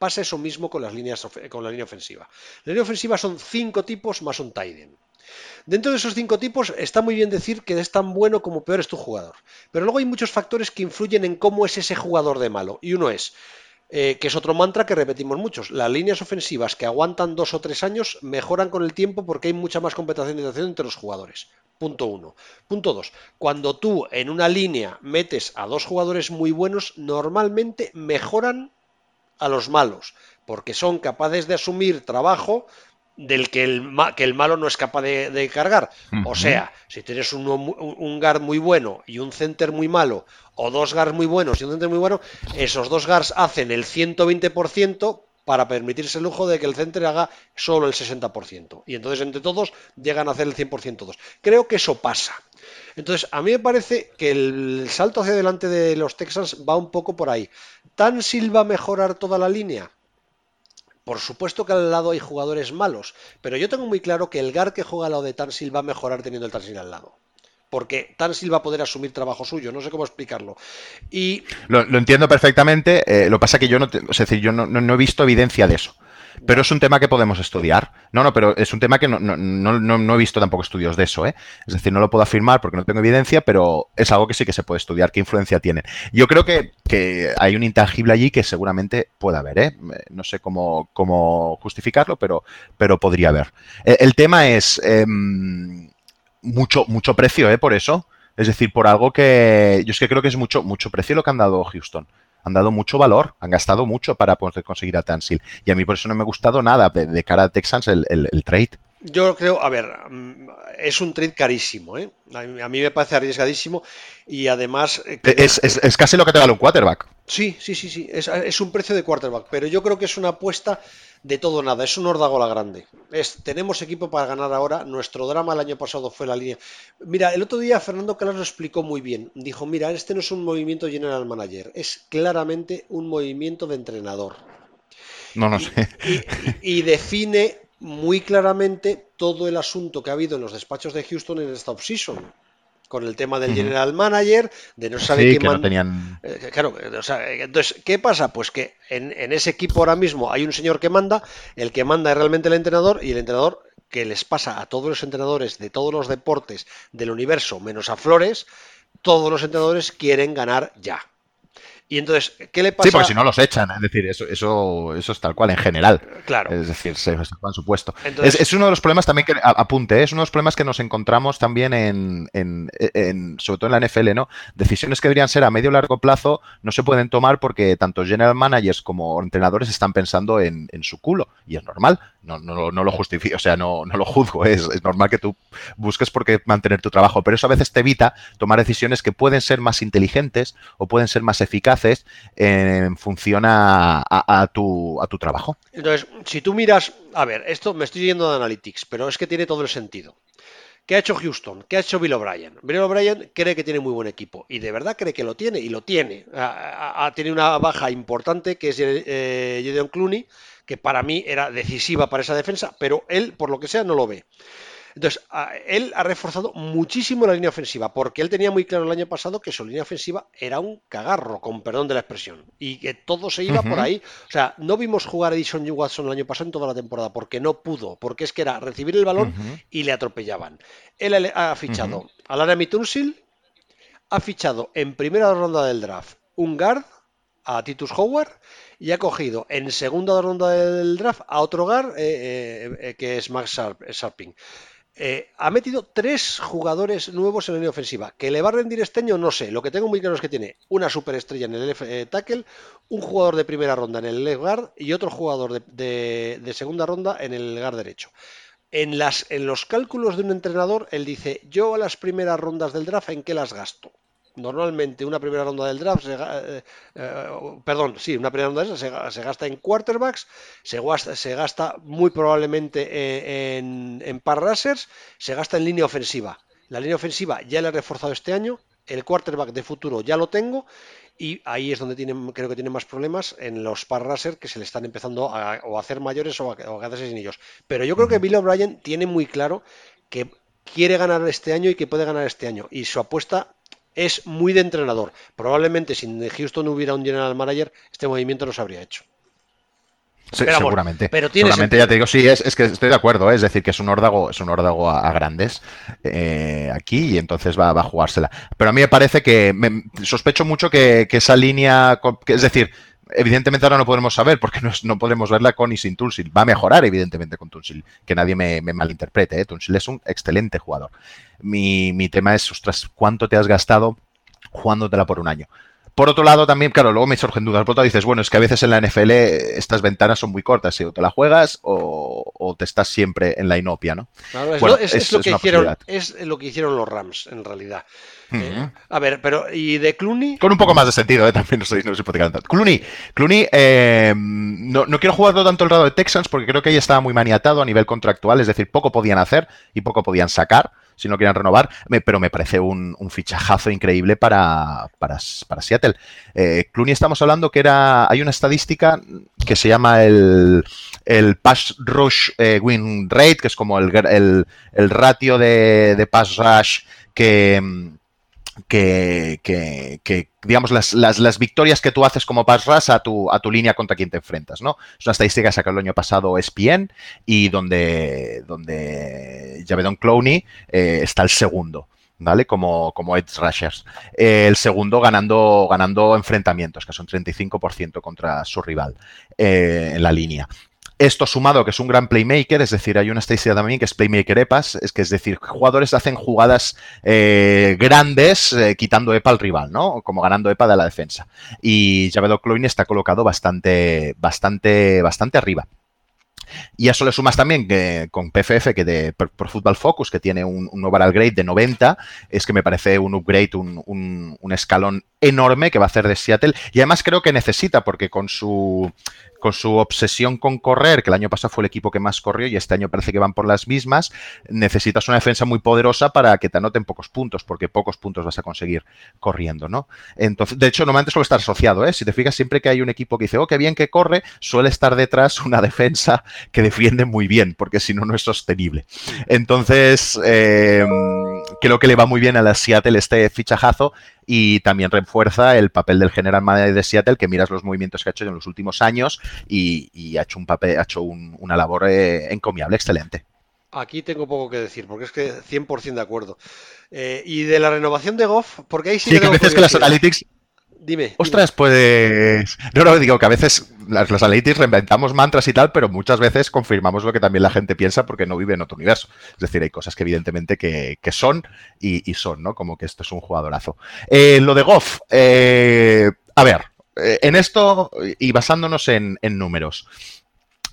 Pasa eso mismo con las líneas con la línea ofensiva. La línea ofensiva son cinco tipos más un Tiden. Dentro de esos cinco tipos está muy bien decir que es tan bueno como peor es tu jugador. Pero luego hay muchos factores que influyen en cómo es ese jugador de malo. Y uno es, eh, que es otro mantra que repetimos muchos, las líneas ofensivas que aguantan dos o tres años mejoran con el tiempo porque hay mucha más competencia entre los jugadores. Punto uno. Punto dos. Cuando tú en una línea metes a dos jugadores muy buenos, normalmente mejoran a los malos, porque son capaces de asumir trabajo del que el, que el malo no es capaz de, cargar. O sea, si tienes un, un, guard muy bueno y un center muy malo, o dos guards muy buenos y un center muy bueno, esos dos guards hacen el 120% para permitirse el lujo de que el center haga solo el 60%. Y entonces entre todos llegan a hacer el 100% todos. Creo que eso pasa. Entonces, a mí me parece que el salto hacia adelante de los Texans va un poco por ahí. ¿Tan va a mejorar toda la línea? Por supuesto que al lado hay jugadores malos, pero yo tengo muy claro que el GAR que juega al lado de Tansil va a mejorar teniendo el Tansil al lado. Porque Tansil va a poder asumir trabajo suyo, no sé cómo explicarlo. Y... Lo, entiendo perfectamente, eh, lo pasa que yo no, es decir, yo no he visto evidencia de eso. Pero es un tema que podemos estudiar. No, no, pero es un tema que no, no, no, he visto tampoco estudios de eso, ¿eh? Es decir, no lo puedo afirmar porque no tengo evidencia, pero es algo que sí que se puede estudiar, qué influencia tiene. Yo creo que, hay un intangible allí que seguramente puede haber, ¿eh? No sé cómo, cómo justificarlo, pero, pero podría haber. Eh, el, tema es em, mucho, mucho precio, ¿eh? Por eso. Es decir, por algo que yo es que creo que es mucho, mucho precio lo que han dado Houston han dado mucho valor, han gastado mucho para poder conseguir a Tansil. Y a mí por eso no me ha gustado nada de, cara a Texans el, trade. Yo creo, a ver, es un trade carísimo, ¿eh? A mí me parece arriesgadísimo y además... Eh, es, casi lo que te vale un quarterback. Sí, sí, sí, sí, es, es, un precio de quarterback, pero yo creo que es una apuesta de todo nada, es un hordagola grande. Es, tenemos equipo para ganar ahora, nuestro drama el año pasado fue la línea. Mira, el otro día Fernando Calas lo explicó muy bien. Dijo, mira, este no es un movimiento general manager, es claramente un movimiento de entrenador. No, no sé. Y, define muy claramente todo el asunto que ha habido en los despachos de Houston en esta offseason con el tema del general manager, de no saber quién no tenían... Eh, claro, o sea, entonces, ¿qué pasa? Pues que en, ese equipo ahora mismo hay un señor que manda, el que manda es realmente el entrenador y el entrenador que les pasa a todos los entrenadores de todos los deportes del universo, menos a Flores, todos los entrenadores quieren ganar ya. Y entonces, ¿qué le pasa? Sí, porque si no los echan, es decir, eso, eso, eso es tal cual, en general. Claro. Es decir, se, se han supuesto. es, uno de los problemas también que, apunte, ¿eh? es uno de los problemas que nos encontramos también en, en, sobre todo en la NFL, ¿no? Decisiones que deberían ser a medio o largo plazo no se pueden tomar porque tanto general managers como entrenadores están pensando en, su culo. Y es normal, no, no, lo justifico, o sea, no, no lo juzgo, es, es normal que tú busques por qué mantener tu trabajo, pero eso a veces te evita tomar decisiones que pueden ser más inteligentes o pueden ser más eficaces en función a, tu, a tu trabajo. Entonces, si tú miras, a ver, esto me estoy yendo de Analytics, pero es que tiene todo el sentido. ¿Qué ha hecho Houston? ¿Qué ha hecho Bill O'Brien? Bill O'Brien cree que tiene muy buen equipo y de verdad cree que lo tiene y lo tiene. Ha, tenido una baja importante que es eh, Gideon Clooney, que para mí era decisiva para esa defensa, pero él, por lo que sea, no lo ve. Entonces, él ha reforzado muchísimo la línea ofensiva, porque él tenía muy claro el año pasado que su línea ofensiva era un cagarro, con perdón de la expresión, y que todo se iba por ahí. O sea, no vimos jugar a Edison Watson el año pasado en toda la temporada, porque no pudo, porque es que era recibir el balón y le atropellaban. Él ha fichado a Laramie Tunsil, ha fichado en primera ronda del draft un guard, a Titus Howard, y ha cogido en segunda ronda del draft a otro guard, eh, eh, eh, que es Max Sharping. Eh, ha metido tres jugadores nuevos en la línea ofensiva. ¿Que le va a rendir este año? No sé. Lo que tengo muy claro es que tiene una superestrella en el tackle, un jugador de primera ronda en el left guard y otro jugador de, segunda ronda en el guard derecho. En, en los cálculos de un entrenador, él dice, yo a las primeras rondas del draft, ¿en qué las gasto? Normalmente una primera ronda del draft, se, eh, eh, perdón, sí, una primera ronda se, se, gasta en quarterbacks, se gasta, se gasta muy probablemente eh, en, en par se gasta en línea ofensiva. La línea ofensiva ya la he reforzado este año, el quarterback de futuro ya lo tengo y ahí es donde tienen, creo que tienen más problemas en los par racer que se le están empezando a, hacer mayores o a, o a quedarse sin ellos. Pero yo creo que Bill O'Brien tiene muy claro que quiere ganar este año y que puede ganar este año. Y su apuesta es muy de entrenador. Probablemente si en Houston hubiera un general manager, este movimiento no se habría hecho. seguramente. Pero seguramente ya te digo, sí, es, que estoy de acuerdo, ¿eh? es decir, que es un órdago, es un órdago a, grandes eh, aquí y entonces va, a jugársela. Pero a mí me parece que sospecho mucho que, esa línea, es decir, evidentemente ahora no podemos saber porque no, no, podemos verla con y sin Tunsil. Va a mejorar, evidentemente, con Tunsil. Que nadie me, malinterprete. ¿eh? Tunsil es un excelente jugador. Mi, mi, tema es, ostras, ¿cuánto te has gastado jugándotela por un año? Por otro lado, también, claro, luego me surgen dudas. Por otro lado, dices, bueno, es que a veces en la NFL estas ventanas son muy cortas. Si o te la juegas o, te estás siempre en la inopia, ¿no? es, lo que hicieron, es lo que hicieron los Rams, en realidad. Eh, a ver, pero ¿y de Clooney? Con un poco más de sentido, ¿eh? también no sé, no tanto. Clooney, Clooney eh, no, no, quiero jugarlo tanto el lado de Texans porque creo que ahí estaba muy maniatado a nivel contractual, es decir, poco podían hacer y poco podían sacar si no quieran renovar, pero me parece un, fichajazo increíble para, para, Seattle. Eh, Clooney estamos hablando que era, hay una estadística que se llama el, el Pass Rush eh, Win Rate, que es como el, el, ratio de, de Pass Rush que que, que, digamos, las, las, victorias que tú haces como pass rush a tu, a tu línea contra quien te enfrentas, ¿no? Es una estadística que sacó el año pasado ESPN y donde, donde Javedon Clowney eh, está el segundo. ¿vale? Como, como edge rushers. el segundo ganando, ganando enfrentamientos, que son 35% contra su rival eh, en la línea. Esto sumado que es un gran playmaker, es decir, hay una estadística también que es playmaker EPAS, es que es decir, jugadores hacen jugadas eh, grandes eh, quitando EPA al rival, ¿no? Como ganando EPA de la defensa. Y Javedo Cloyne está colocado bastante, bastante, bastante arriba. Y a eso le sumas también que con PFF, que de por Football Focus, que tiene un, un, overall grade de 90, es que me parece un upgrade, un, un, un, escalón enorme que va a hacer de Seattle. Y además creo que necesita, porque con su con su obsesión con correr, que el año pasado fue el equipo que más corrió y este año parece que van por las mismas, necesitas una defensa muy poderosa para que te anoten pocos puntos, porque pocos puntos vas a conseguir corriendo, ¿no? Entonces, de hecho, normalmente suele estar asociado, ¿eh? Si te fijas, siempre que hay un equipo que dice, oh, qué bien que corre, suele estar detrás una defensa que defiende muy bien, porque si no, no es sostenible. Entonces, eh, creo que le va muy bien a la Seattle este fichajazo y también refuerza el papel del general manager de Seattle, que miras los movimientos que ha hecho en los últimos años y, ha hecho un papel, ha hecho una labor eh, encomiable, excelente. Aquí tengo poco que decir, porque es que 100% de acuerdo. Eh, y de la renovación de Goff, porque ahí sí, sí que a veces que las analytics Dime. Ostras, pues. No, no, digo que a veces las, los analytics reinventamos mantras y tal, pero muchas veces confirmamos lo que también la gente piensa porque no vive en otro universo. Es decir, hay cosas que evidentemente que, son y, son, ¿no? Como que esto es un jugadorazo. Eh, lo de Goff, eh, a ver, eh, en esto y basándonos en números.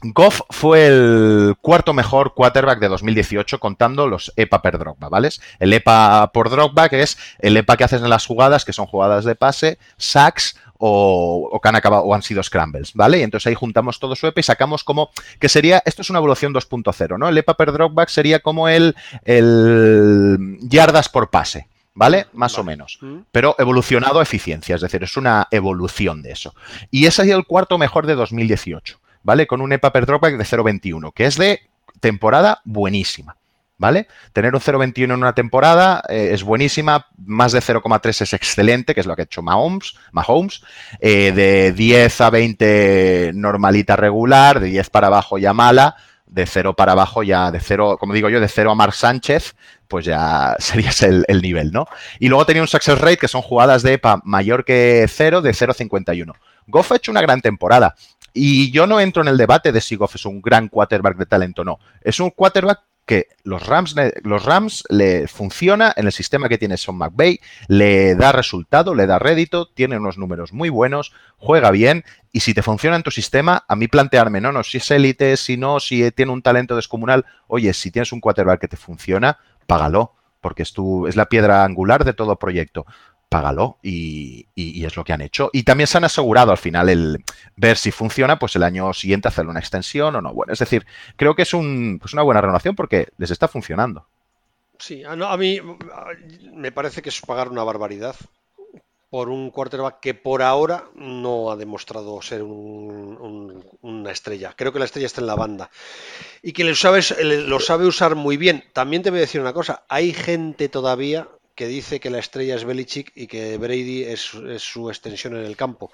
Goff fue el cuarto mejor quarterback de 2018 contando los EPA per dropback, ¿vale? El EPA por dropback es el EPA que haces en las jugadas, que son jugadas de pase, sacks o, que han acabado o han sido scrambles, ¿vale? Y entonces ahí juntamos todo su EPA y sacamos como que sería, esto es una evolución 2.0, ¿no? El EPA per dropback sería como el, el yardas por pase, ¿vale? Más o menos. Mm. Pero evolucionado a eficiencia, es decir, es una evolución de eso. Y ese ha sido el cuarto mejor de 2018. ¿Vale? Con un EPA per dropback de 0.21, que es de temporada buenísima. ¿Vale? Tener un 0.21 en una temporada eh, es buenísima, más de 0,3 es excelente, que es lo que ha hecho Mahomes, Mahomes. Eh, de 10 a 20 normalita regular, de 10 para abajo ya mala, de 0 para abajo ya, de 0, como digo yo, de 0 a Mark Sánchez, pues ya sería el, el, nivel, ¿no? Y luego tenía un success rate, que son jugadas de EPA mayor que 0, de 0,51. Goff ha hecho una gran temporada. Y yo no entro en el debate de si Goff es un gran quarterback de talento, no. Es un quarterback que los Rams, los Rams le funciona en el sistema que tiene Son McVay, le da resultado, le da rédito, tiene unos números muy buenos, juega bien y si te funciona en tu sistema, a mí plantearme, no, no, si es élite, si no, si tiene un talento descomunal, oye, si tienes un quarterback que te funciona, págalo, porque es, tu, es la piedra angular de todo proyecto págalo y, es lo que han hecho. Y también se han asegurado al final el ver si funciona, pues el año siguiente hacer una extensión o no. Bueno, es decir, creo que es un, pues una buena renovación porque les está funcionando. Sí, a, mí me parece que es pagar una barbaridad por un quarterback que por ahora no ha demostrado ser una estrella. Creo que la estrella está en la banda. Y que lo sabe, lo sabe usar muy bien. También te voy a decir una cosa. Hay gente todavía que dice que la estrella es Belichick y que Brady es, su extensión en el campo.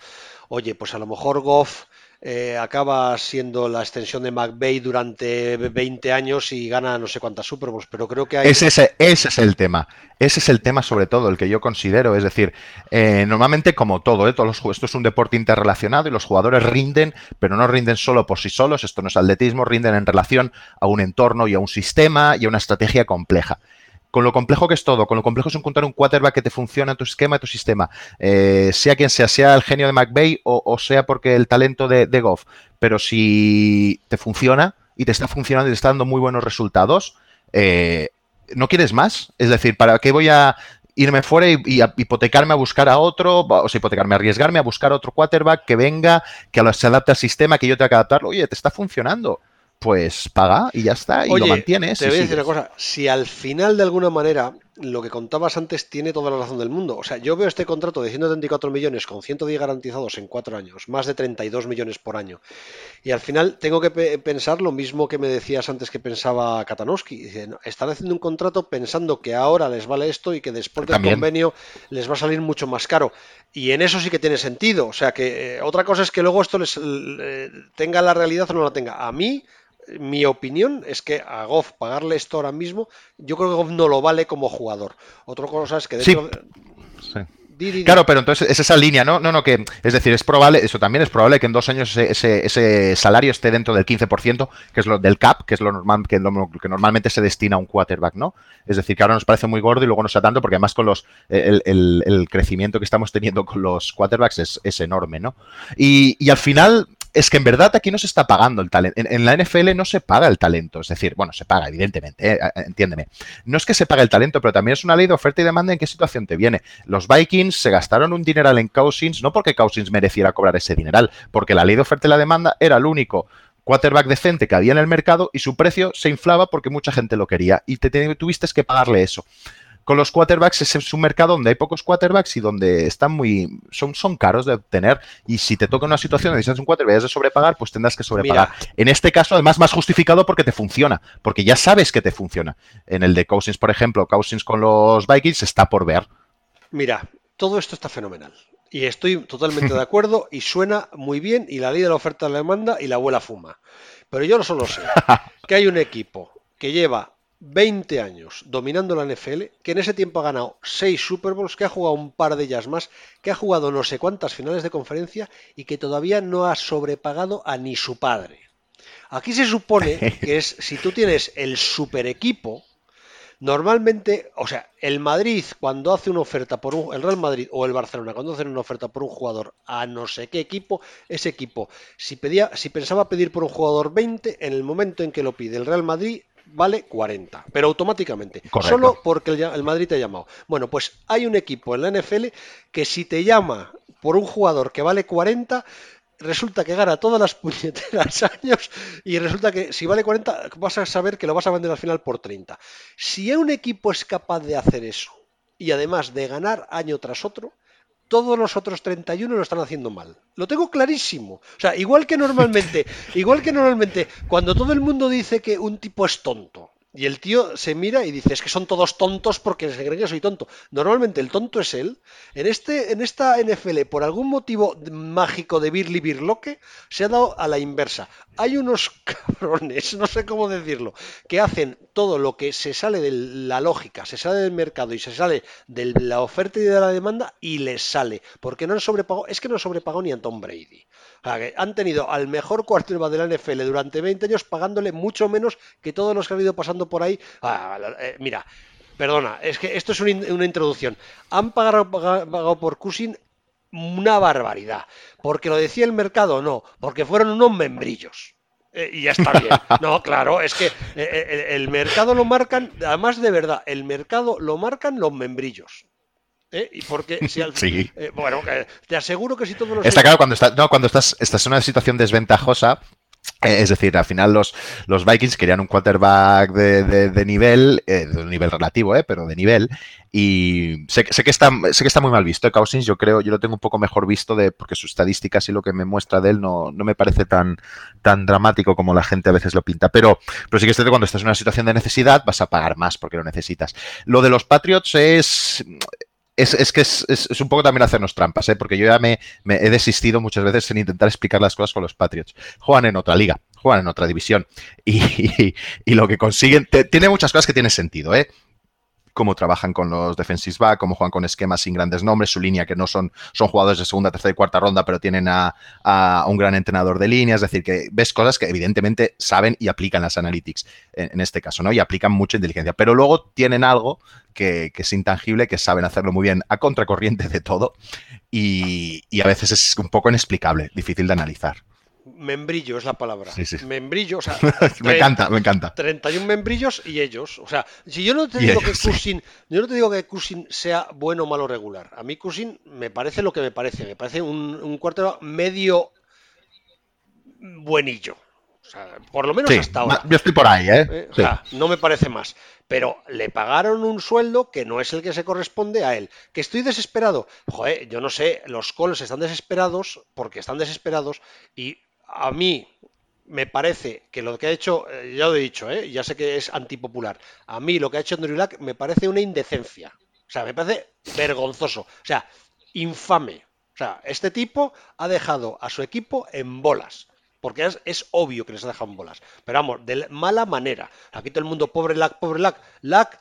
Oye, pues a lo mejor Goff eh, acaba siendo la extensión de McVeigh durante 20 años y gana no sé cuántas Super Bowls, pero creo que hay... Ese es el tema. Ese es el tema sobre todo, el que yo considero. Es decir, eh, normalmente como todo, ¿eh? Todos los, esto es un deporte interrelacionado y los jugadores rinden, pero no rinden solo por sí solos, esto no es atletismo, rinden en relación a un entorno y a un sistema y a una estrategia compleja con lo complejo que es todo, con lo complejo es encontrar un quarterback que te funcione en tu esquema, tu sistema, eh, sea quien sea, sea el genio de McVeigh o, sea porque el talento de, Goff, pero si te funciona y te está funcionando y te está dando muy buenos resultados, eh, ¿no quieres más? Es decir, ¿para qué voy a irme fuera y, hipotecarme a buscar a otro, o sea, hipotecarme, arriesgarme a buscar a otro quarterback que venga, que se adapte al sistema, que yo tenga que adaptarlo? Oye, te está funcionando pues paga y ya está, y lo mantienes. Te voy a decir una cosa, si al final de alguna manera lo que contabas antes tiene toda la razón del mundo. O sea, yo veo este contrato de 134 millones con 110 garantizados en cuatro años, más de 32 millones por año. Y al final tengo que pensar lo mismo que me decías antes que pensaba Katanowski. están haciendo un contrato pensando que ahora les vale esto y que después del convenio les va a salir mucho más caro. Y en eso sí que tiene sentido. O sea, que eh, otra cosa es que luego esto les tenga la realidad o no la tenga. A mí mi opinión es que a Goff pagarle esto ahora mismo, yo creo que Goff no lo vale como jugador. Otra cosa es que de hecho, Claro, pero entonces es esa línea, ¿no? No, no, que es decir, es probable, eso también es probable que en dos años ese, ese, salario esté dentro del 15%, que es lo del cap, que es lo normal, que, que normalmente se destina a un quarterback, ¿no? Es decir, que ahora nos parece muy gordo y luego no sea tanto, porque además con los el, el, crecimiento que estamos teniendo con los quarterbacks es, es enorme, ¿no? Y, y al final, es que en verdad aquí no se está pagando el talento. En, la NFL no se paga el talento. Es decir, bueno, se paga, evidentemente, eh, entiéndeme. No es que se pague el talento, pero también es una ley de oferta y demanda en qué situación te viene. Los Vikings se gastaron un dineral en Cousins, no porque Cousins mereciera cobrar ese dineral, porque la ley de oferta y la demanda era el único quarterback decente que había en el mercado y su precio se inflaba porque mucha gente lo quería y te, tuviste que pagarle eso con los quarterbacks es un mercado donde hay pocos quarterbacks y donde están muy son, son caros de obtener y si te toca una situación donde necesitas un quarterback de sobrepagar, pues tendrás que sobrepagar. En este caso, además, más justificado porque te funciona, porque ya sabes que te funciona. En el de Cousins, por ejemplo, Cousins con los Vikings está por ver. Mira, todo esto está fenomenal. Y estoy totalmente de acuerdo y suena muy bien y la ley de la oferta la demanda y la abuela fuma. Pero yo no solo sé que hay un equipo que lleva 20 años dominando la NFL, que en ese tiempo ha ganado 6 Super Bowls, que ha jugado un par de ellas más, que ha jugado no sé cuántas finales de conferencia y que todavía no ha sobrepagado a ni su padre. Aquí se supone que es si tú tienes el super equipo, normalmente, o sea, el Madrid cuando hace una oferta por un, el Real Madrid o el Barcelona cuando hacen una oferta por un jugador a no sé qué equipo, ese equipo, si pedía, si pensaba pedir por un jugador 20, en el momento en que lo pide el Real Madrid, vale 40, pero automáticamente, solo porque el, Madrid te ha llamado. Bueno, pues hay un equipo en la NFL que si te llama por un jugador que vale 40, resulta que gana todas las puñeteras años y resulta que si vale 40 vas a saber que lo vas a vender al final por 30. Si un equipo es capaz de hacer eso y además de ganar año tras otro, todos los otros 31 lo están haciendo mal. Lo tengo clarísimo. O sea, igual que normalmente, igual que normalmente, cuando todo el mundo dice que un tipo es tonto, y el tío se mira y dice, es que son todos tontos porque se creen que soy tonto. Normalmente el tonto es él. En, este, en esta NFL, por algún motivo mágico de Birli Birloque, se ha dado a la inversa. Hay unos cabrones, no sé cómo decirlo, que hacen todo lo que se sale de la lógica, se sale del mercado y se sale de la oferta y de la demanda y les sale. Porque no han sobrepagado, es que no han sobrepagado ni a Tom Brady. O sea, que han tenido al mejor quarterback de la NFL durante 20 años pagándole mucho menos que todos los que han ido pasando por ahí. Ah, eh, mira, perdona, es que esto es una, introducción. Han pagado, por Cushing una barbaridad. ¿Porque lo decía el mercado? No, porque fueron unos membrillos. Eh, y ya está bien. No, claro, es que eh, el mercado lo marcan, además de verdad, el mercado lo marcan los membrillos. ¿Eh? Y porque si al sí. Eh, bueno, te aseguro que si todos los. Está claro, cuando, estás, no, cuando estás, estás en una situación desventajosa, eh, es decir, al final los, los Vikings querían un quarterback de, de, nivel, de un nivel relativo, eh, pero de nivel. Y sé, sé, que está, sé que está muy mal visto. Cousins, yo creo, yo lo tengo un poco mejor visto de, porque sus estadísticas y lo que me muestra de él no, no me parece tan, tan dramático como la gente a veces lo pinta. Pero, pero sí que es cierto, cuando estás en una situación de necesidad, vas a pagar más porque lo necesitas. Lo de los Patriots es es, que es, un poco también hacernos trampas, ¿eh? porque yo ya me, he desistido muchas veces en intentar explicar las cosas con los Patriots. Juegan en otra liga, juegan en otra división y, lo que consiguen, tiene muchas cosas que tienen sentido, ¿eh? Cómo trabajan con los defensive back, cómo juegan con esquemas sin grandes nombres, su línea que no son, son jugadores de segunda, tercera y cuarta ronda, pero tienen a, un gran entrenador de línea, es decir, que ves cosas que evidentemente saben y aplican las analytics en, este caso, ¿no? Y aplican mucha inteligencia, pero luego tienen algo que, es intangible, que saben hacerlo muy bien a contracorriente de todo y, y a veces es un poco inexplicable, difícil de analizar. Membrillo es la palabra. Membrillo, o sea. me encanta, me encanta. 31 membrillos y ellos. O sea, si yo no te digo que Cusin, yo no te digo que Cusin sea bueno malo regular. A mí Cusin me parece lo que me parece. Me parece un, un cuarto medio buenillo. O sea, por lo menos hasta ahora. Yo estoy por ahí, ¿eh? eh o sea, no me parece más. Pero le pagaron un sueldo que no es el que se corresponde a él. Que estoy desesperado. Joder, yo no sé, los Coles están desesperados porque están desesperados y a mí me parece que lo que ha hecho, eh, ya lo he dicho, ¿eh? ya sé que es antipopular, a mí lo que ha hecho Andrew Luck me parece una indecencia. O sea, me parece vergonzoso. O sea, infame. O sea, este tipo ha dejado a su equipo en bolas porque es, obvio que les ha dejado en bolas. Pero vamos, de mala manera. Aquí todo el mundo, pobre Lack, pobre Lack, Lack,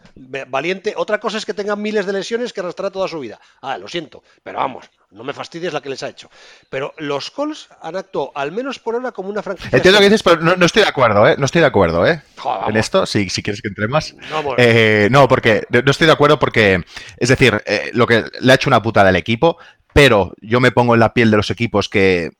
valiente. Otra cosa es que tengan miles de lesiones que arrastrará toda su vida. Ah, lo siento, pero vamos, no me fastidies la que les ha hecho. Pero los Colts han actuado, al menos por ahora, como una franquicia. Entiendo lo que dices, pero no, estoy de acuerdo, ¿eh? No estoy de acuerdo, ¿eh? en esto, si, si quieres que entre más. No, eh, no, porque no estoy de acuerdo porque, es decir, eh, lo que le ha hecho una putada al equipo, pero yo me pongo en la piel de los equipos que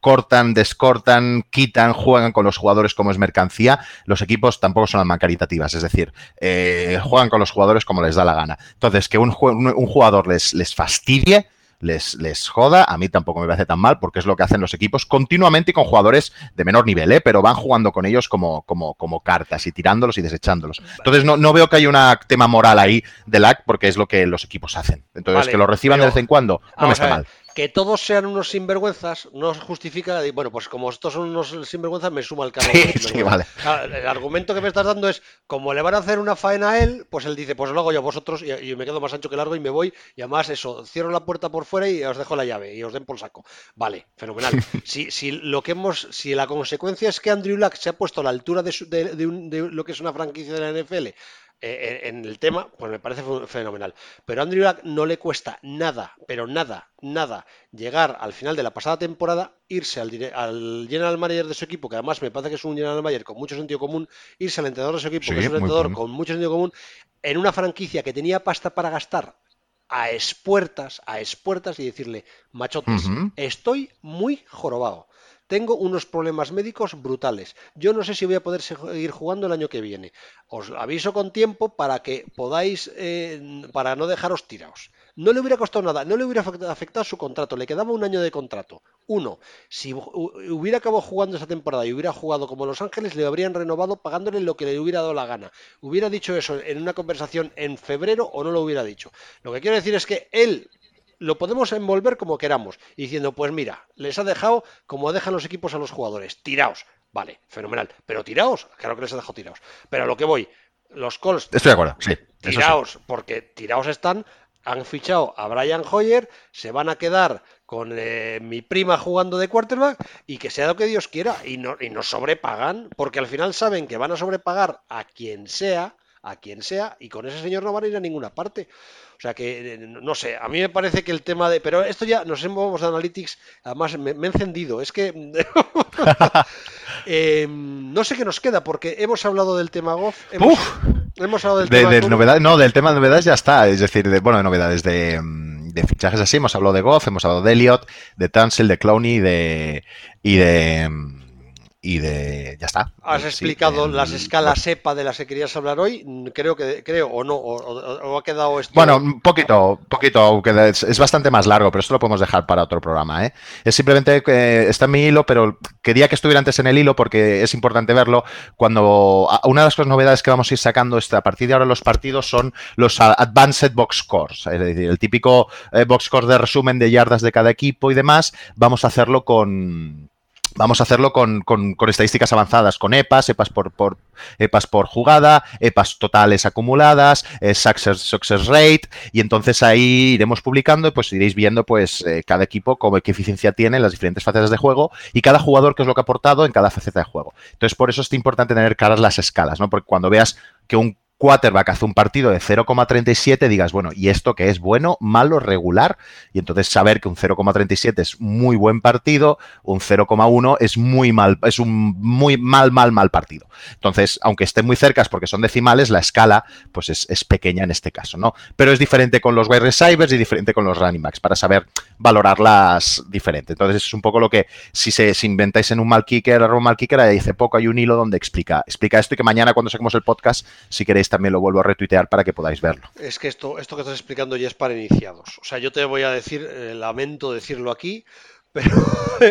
cortan, descortan, quitan, juegan con los jugadores como es mercancía, los equipos tampoco son almas caritativas, es decir, eh, juegan con los jugadores como les da la gana. Entonces, que un, un jugador les, les fastidie, les, les, joda, a mí tampoco me parece tan mal porque es lo que hacen los equipos continuamente con jugadores de menor nivel, ¿eh? pero van jugando con ellos como, como, como cartas y tirándolos y desechándolos. Entonces no, no veo que haya un tema moral ahí de lag porque es lo que los equipos hacen. Entonces que lo reciban de vez en cuando no me está mal que todos sean unos sinvergüenzas no justifica, bueno, pues como estos son unos sinvergüenzas, me suma el cargo. Sí, vale. el argumento que me estás dando es, como le van a hacer una faena a él, pues él dice, pues lo hago yo a vosotros y, me quedo más ancho que largo y me voy y además eso, cierro la puerta por fuera y os dejo la llave y os den por saco. Vale, fenomenal. si, si lo que hemos, si la consecuencia es que Andrew Luck se ha puesto a la altura de, de lo que es una franquicia de la NFL, eh, en el tema, pues me parece fenomenal. Pero a Andrew Luck no le cuesta nada, pero nada, nada, llegar al final de la pasada temporada, irse al, al general manager de su equipo, que además me parece que es un general manager con mucho sentido común, irse al entrenador de su equipo, que es un entrenador con mucho sentido común, en una franquicia que tenía pasta para gastar a espuertas, a espuertas y decirle, machotes, estoy muy jorobado. Tengo unos problemas médicos brutales. Yo no sé si voy a poder seguir jugando el año que viene. Os aviso con tiempo para que podáis, eh, para no dejaros tirados. No le hubiera costado nada, no le hubiera afectado su contrato, le quedaba un año de contrato. Uno, si hubiera acabado jugando esa temporada y hubiera jugado como Los Ángeles, le habrían renovado pagándole lo que le hubiera dado la gana. Hubiera dicho eso en una conversación en febrero o no lo hubiera dicho. Lo que quiero decir es que él lo podemos envolver como queramos, diciendo, pues mira, les ha dejado como dejan los equipos a los jugadores, tiraos. Vale, fenomenal. Pero tiraos, claro que les ha dejado tiraos. Pero a lo que voy, los Colts. Estoy de acuerdo, sí. Tiraos, porque tiraos están, han fichado a Brian Hoyer, se van a quedar con eh, mi prima jugando de quarterback y que sea lo que Dios quiera y, no, y nos sobrepagan, porque al final saben que van a sobrepagar a quien sea, a quien sea, y con ese señor no van a ir a ninguna parte. O sea que, eh, no sé, a mí me parece que el tema de... Pero esto ya nos hemos de Analytics, además me, he encendido. Es que... Em, no sé qué nos queda, porque hemos hablado del tema Goff. Hemos, hemos hablado del tema... De novedades, no, del tema de novedades ya está. Es decir, de, bueno, de novedades de, de fichajes así. Hemos hablado de Goff, hemos hablado de Elliot, de Tansel, de Clowney de, y de y de ya está. Has explicado las escalas EPA de las que querías hablar hoy, creo que creo o no o, ha quedado esto. Bueno, un poquito, poquito, es, es, bastante más largo, pero esto lo podemos dejar para otro programa, ¿eh? Es simplemente que está en mi hilo, pero quería que estuviera antes en el hilo porque es importante verlo cuando una de las cosas novedades que vamos a ir sacando a partir de ahora los partidos son los advanced box scores, es decir, el típico eh, box score de resumen de yardas de cada equipo y demás, vamos a hacerlo con Vamos a hacerlo con, estadísticas avanzadas, con EPAs, EPAs por, por, EPAs por jugada, EPAs totales acumuladas, eh, success, rate, y entonces ahí iremos publicando pues iréis viendo pues eh, cada equipo cómo, qué eficiencia tiene en las diferentes facetas de juego y cada jugador qué es lo que ha aportado en cada faceta de juego. Entonces por eso es importante tener claras las escalas, ¿no? Porque cuando veas que un quarterback hace un partido de 0,37, digas, bueno, ¿y esto que es bueno, malo, regular? Y entonces saber que un 0,37 es muy buen partido, un 0,1 es muy mal, es un muy mal, mal, mal partido. Entonces, aunque estén muy cercas porque son decimales, la escala pues es, pequeña en este caso, ¿no? Pero es diferente con los wide receivers y diferente con los running backs para saber valorarlas diferente. Entonces, es un poco lo que si se inventáis en un mal kicker, un mal kicker, hace poco hay un hilo donde explica, explica esto y que mañana cuando saquemos el podcast, si queréis también lo vuelvo a retuitear para que podáis verlo. Es que esto, esto que estás explicando ya es para iniciados. O sea, yo te voy a decir, eh, lamento decirlo aquí, pero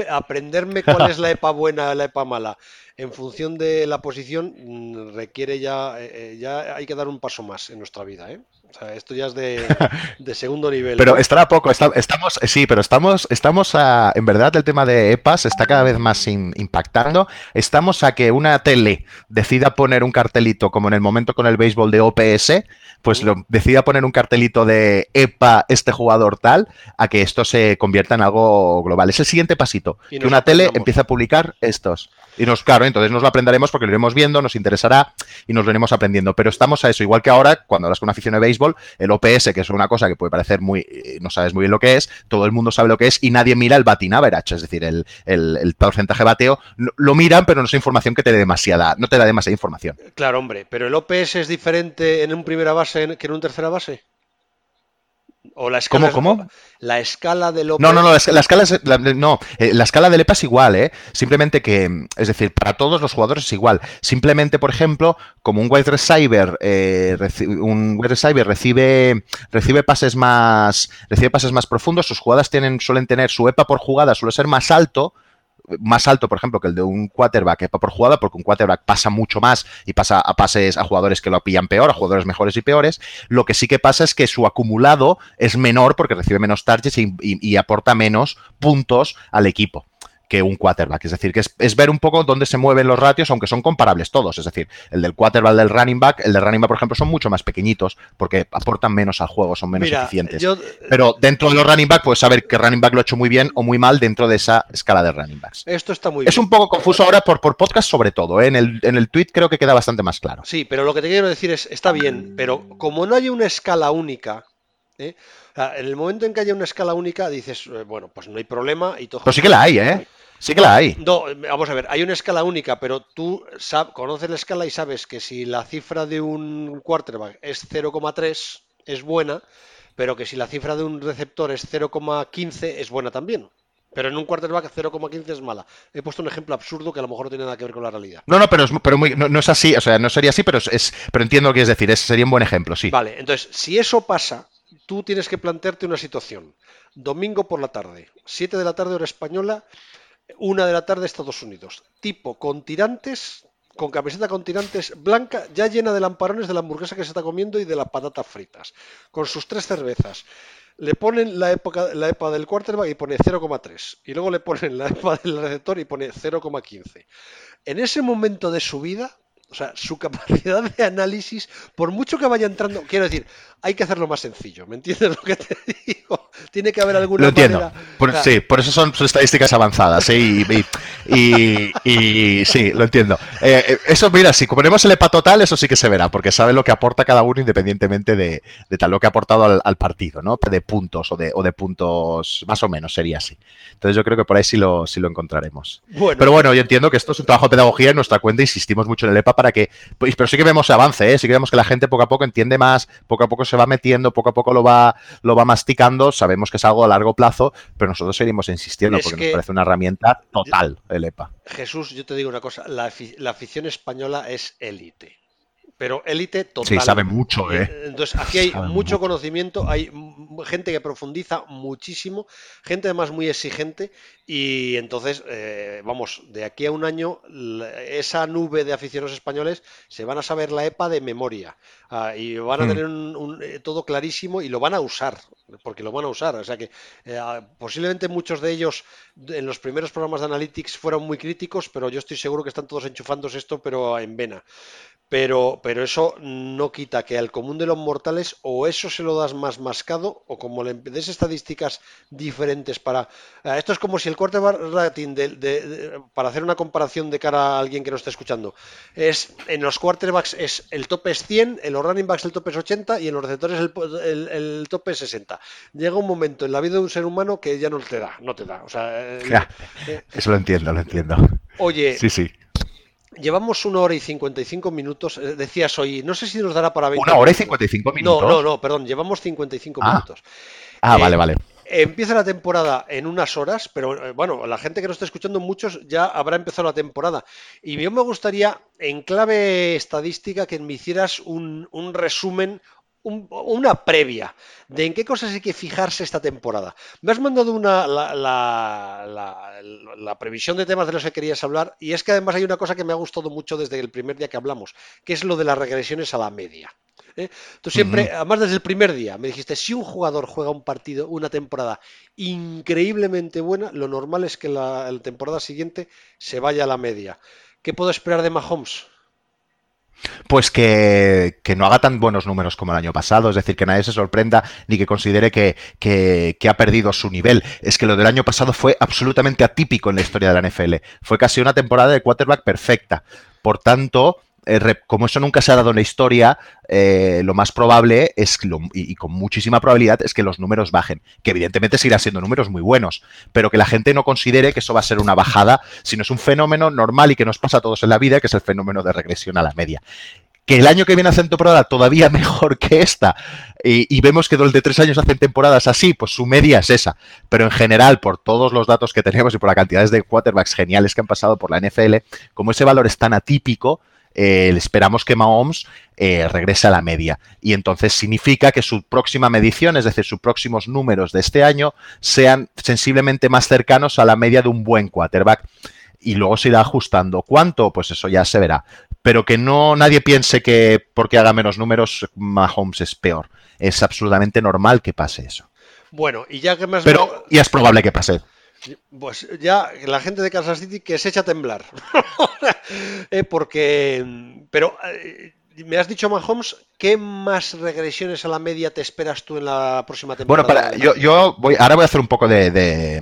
aprenderme cuál es la EPA buena, la EPA mala, en función de la posición, mm, requiere ya, eh, eh, ya hay que dar un paso más en nuestra vida, ¿eh? O sea, esto ya es de, segundo nivel. Pero estará poco, estamos, sí, pero estamos, estamos a, en verdad el tema de EPAS está cada vez más impactando. Estamos a que una tele decida poner un cartelito, como en el momento con el béisbol de OPS, pues lo, decida poner un cartelito de EPA, este jugador tal, a que esto se convierta en algo global. Es el siguiente pasito, que una tele empiece a publicar estos. Y nos, claro, entonces nos lo aprenderemos porque lo iremos viendo, nos interesará y nos lo iremos aprendiendo. Pero estamos a eso, igual que ahora, cuando hablas con una afición de béisbol, el OPS, que es una cosa que puede parecer muy, eh, no sabes muy bien lo que es, todo el mundo sabe lo que es y nadie mira el batting average, es decir, el, el, porcentaje bateo. Lo miran, pero no es información que te dé demasiada, no te da demasiada información. Claro, hombre, pero el OPS es diferente en un primera base que en un tercera base. O la escala ¿Cómo, cómo? La escala del OPS. No, no, no, la, escala es, no, eh, la escala del EPA es igual, ¿eh? Simplemente que, es decir, para todos los jugadores es igual. Simplemente, por ejemplo, como un wide receiver, eh, un wide receiver recibe, recibe pases más, recibe pases más profundos, sus jugadas tienen, suelen tener, su EPA por jugada suele ser más alto, más alto, por ejemplo, que el de un quarterback por jugada, porque un quarterback pasa mucho más y pasa a pases a jugadores que lo pillan peor, a jugadores mejores y peores. Lo que sí que pasa es que su acumulado es menor porque recibe menos targets y aporta menos puntos al equipo que un quarterback. Es decir, que es, ver un poco dónde se mueven los ratios, aunque son comparables todos. Es decir, el del quarterback, el del running back, el del running back, por ejemplo, son mucho más pequeñitos porque aportan menos al juego, son menos eficientes. Pero dentro de los running back, puedes saber que running back lo ha hecho muy bien o muy mal dentro de esa escala de running backs. Esto está muy bien. Es un poco confuso ahora por, por podcast, sobre todo. ¿eh? En, el, en el tweet creo que queda bastante más claro. Sí, pero lo que te quiero decir es, está bien, pero como no hay una escala única, ¿eh? en el momento en que haya una escala única, dices, eh, bueno, pues no hay problema y todo. Pero sí que la hay, ¿eh? Sí que la hay. No, vamos a ver, hay una escala única, pero tú conoces la escala y sabes que si la cifra de un quarterback es 0,3 es buena, pero que si la cifra de un receptor es 0,15 es buena también. Pero en un quarterback 0,15 es mala. He puesto un ejemplo absurdo que a lo mejor no tiene nada que ver con la realidad. No, no, pero, es, pero no, es así, o sea, no sería así, pero, es, pero entiendo lo que es decir, es, sería un buen ejemplo, sí. Vale, entonces, si eso pasa, tú tienes que plantearte una situación. Domingo por la tarde, 7 de la tarde hora española, una de la tarde Estados Unidos. Tipo con tirantes, con camiseta con tirantes blanca, ya llena de lamparones de la hamburguesa que se está comiendo y de las patatas fritas. Con sus tres cervezas. Le ponen la, época, la EPA del quarterback y pone 0,3. Y luego le ponen la EPA del receptor y pone 0,15. En ese momento de su vida, o sea, su capacidad de análisis, por mucho que vaya entrando, quiero decir, hay que hacerlo más sencillo, ¿me entiendes lo que te digo? Tiene que haber alguna Lo entiendo. sí, por eso son, estadísticas avanzadas, y, y, sí, lo entiendo. Eh, eh, eso, mira, si ponemos el EPA total, eso sí que se verá, porque sabe lo que aporta cada uno independientemente de, tal lo que ha aportado al, partido, ¿no? De puntos o de, o de puntos, más o menos, sería así. Entonces yo creo que por ahí sí lo, sí lo encontraremos. Pero bueno, yo entiendo que esto es un trabajo de pedagogía en nuestra cuenta, insistimos mucho en el EPA para que, pues, pero sí que vemos avance, ¿eh? sí que vemos que la gente poco a poco entiende más, poco a poco se va metiendo, poco a poco lo va, lo va masticando, sabemos que es algo a largo plazo, pero nosotros seguimos insistiendo porque nos parece una herramienta total el EPA. Jesús, yo te digo una cosa, la, afición española es élite pero élite total. Sí, sabe mucho, ¿eh? Entonces, aquí hay mucho conocimiento, hay gente que profundiza muchísimo, gente además muy exigente y entonces, eh, vamos, de aquí a un año, esa nube de aficionados españoles se van a saber la EPA de memoria ah, y van a hmm. tener un, eh, todo clarísimo y lo van a usar, porque lo van a usar. O sea que eh, ah, posiblemente muchos de ellos en los primeros programas de Analytics fueron muy críticos, pero yo estoy seguro que están todos enchufándose esto, pero en vena. Pero, pero eso no quita que al común de los mortales o eso se lo das más mascado o como le des estadísticas diferentes para... Eh, esto es como si el quarterback rating de, para hacer una comparación de cara a alguien que no está escuchando es en los quarterbacks es el tope es 100, en los running backs el tope es 80 y en los receptores el, el, tope es 60. Llega un momento en la vida de un ser humano que ya no te da, no te da. O sea, eh, eh, eso lo entiendo, lo entiendo. Oye, sí, sí. Llevamos una hora y 55 minutos. Eh, decías hoy, no sé si nos dará para 20 ¿Una hora y 55 minutos? No, no, no, perdón, llevamos 55 ah. minutos. Ah, vale, vale. Empieza la temporada en unas horas, pero bueno, la gente que nos está escuchando, muchos ya habrá empezado la temporada. Y yo me gustaría, en clave estadística, que me hicieras un, un resumen una previa de en qué cosas hay que fijarse esta temporada. Me has mandado una, la, previsión de temas de los que querías hablar y es que además hay una cosa que me ha gustado mucho desde el primer día que hablamos, que es lo de las regresiones a la media. ¿eh? Tú siempre, además desde el primer día, me dijiste, si un jugador juega un partido, una temporada increíblemente buena, lo normal es que la, la temporada siguiente se vaya a la media. ¿Qué puedo esperar de Mahomes? Pues que, no haga tan buenos números como el año pasado, es decir, que nadie se sorprenda ni que considere que, que, ha perdido su nivel. Es que lo del año pasado fue absolutamente atípico en la historia de la NFL. Fue casi una temporada de quarterback perfecta. Por tanto, eh, como eso nunca se ha dado en la historia, eh, lo más probable es, y, con muchísima probabilidad, es que los números bajen. Que evidentemente seguirán siendo números muy buenos, pero que la gente no considere que eso va a ser una bajada, sino es un fenómeno normal y que nos pasa a todos en la vida, que es el fenómeno de regresión a la media. Que el año que viene hacen temporada todavía mejor que esta y, vemos que durante tres años hacen temporadas así, pues su media es esa. Pero en general, por todos los datos que tenemos y por las cantidades de quarterbacks geniales que han pasado por la NFL, como ese valor es tan atípico, eh, esperamos que Mahomes eh, regrese a la media. Y entonces significa que su próxima medición, es decir, sus próximos números de este año, sean sensiblemente más cercanos a la media de un buen quarterback. Y luego se irá ajustando. ¿Cuánto? Pues eso ya se verá. Pero que no nadie piense que porque haga menos números, Mahomes es peor. Es absolutamente normal que pase eso. Bueno, y ya que me Pero ya es probable que pase. Pues ya la gente de Kansas City que se echa a temblar. Eh, porque. Pero eh, me has dicho, Mahomes, ¿qué más regresiones a la media te esperas tú en la próxima temporada? Bueno, para, yo, ahora voy a hacer un poco de,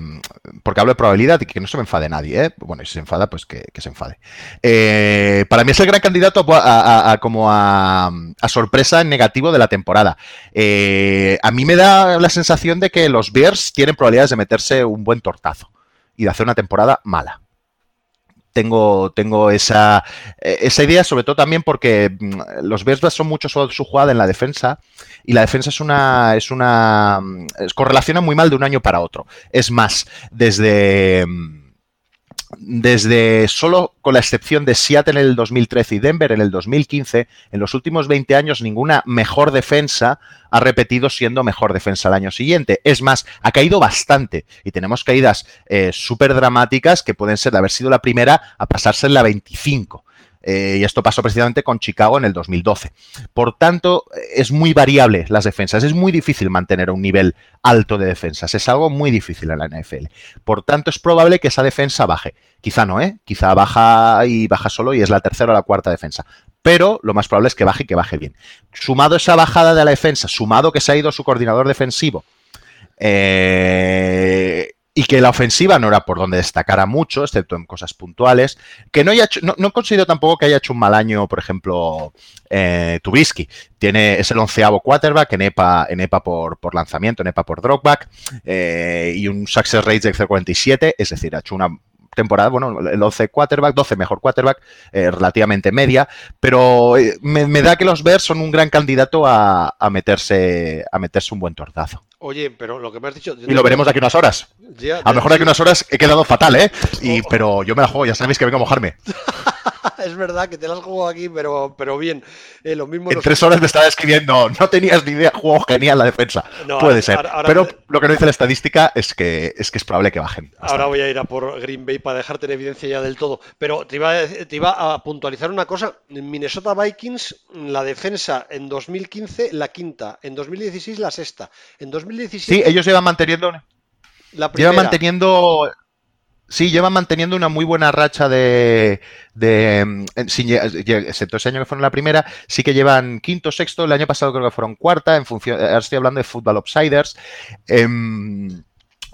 porque hablo de probabilidad y que no se me enfade nadie, ¿eh? Bueno, y si se enfada, pues que, se enfade. Eh, para mí es el gran candidato a, como a, sorpresa en negativo de la temporada. Eh, a mí me da la sensación de que los Bears tienen probabilidades de meterse un buen tortazo y de hacer una temporada mala tengo, tengo esa, eh, esa idea, sobre todo también porque mm, los Bears son mucho su jugada en la defensa y la defensa es una, es una, mm, correlaciona muy mal de un año para otro. Es más, desde mm, desde solo con la excepción de Seattle en el 2013 y Denver en el 2015, en los últimos 20 años ninguna mejor defensa ha repetido siendo mejor defensa el año siguiente. Es más, ha caído bastante y tenemos caídas eh, súper dramáticas que pueden ser de haber sido la primera a pasarse en la 25. Eh, y esto pasó precisamente con Chicago en el 2012. Por tanto, es muy variable las defensas. Es muy difícil mantener un nivel alto de defensas. Es algo muy difícil en la NFL. Por tanto, es probable que esa defensa baje. Quizá no, ¿eh? Quizá baja y baja solo y es la tercera o la cuarta defensa. Pero lo más probable es que baje y que baje bien. Sumado esa bajada de la defensa, sumado que se ha ido su coordinador defensivo, eh, y que la ofensiva no era por donde destacara mucho, excepto en cosas puntuales, que no haya hecho, no, considero tampoco que haya hecho un mal año, por ejemplo, eh, Tubisky. Tiene, es el onceavo quarterback en EPA, en EPA por, por lanzamiento, en EPA por dropback, eh, y un success rate de 0.47, es decir, ha hecho una temporada, bueno, el 11 quarterback, 12 mejor quarterback, eh, relativamente media, pero eh, me, da que los Bears son un gran candidato a, meterse, a meterse un buen tortazo. Oye, pero lo que me has dicho... Y lo veremos de aquí unas horas. a lo mejor de aquí unas horas he quedado fatal, ¿eh? Y, pero yo me la juego, ya sabéis que vengo a mojarme. es verdad que te las juego aquí, pero, pero bien. Eh, lo mismo en tres horas me estaba escribiendo, no tenías ni idea, juego genial la defensa. Puede ser. pero lo que no dice la estadística es que es, que es probable que bajen. Ahora voy a ir a por Green Bay para dejarte en evidencia ya del todo. Pero te iba, te iba a puntualizar una cosa. Minnesota Vikings, la defensa en 2015, la quinta. En 2016, la sexta. En 2017... Sí, ellos llevan manteniendo... La Llevan manteniendo Sí, llevan manteniendo una muy buena racha de, de excepto ese año que fueron la primera, sí que llevan quinto, sexto, el año pasado creo que fueron cuarta, en función, ahora estoy hablando de Football Upsiders. Em,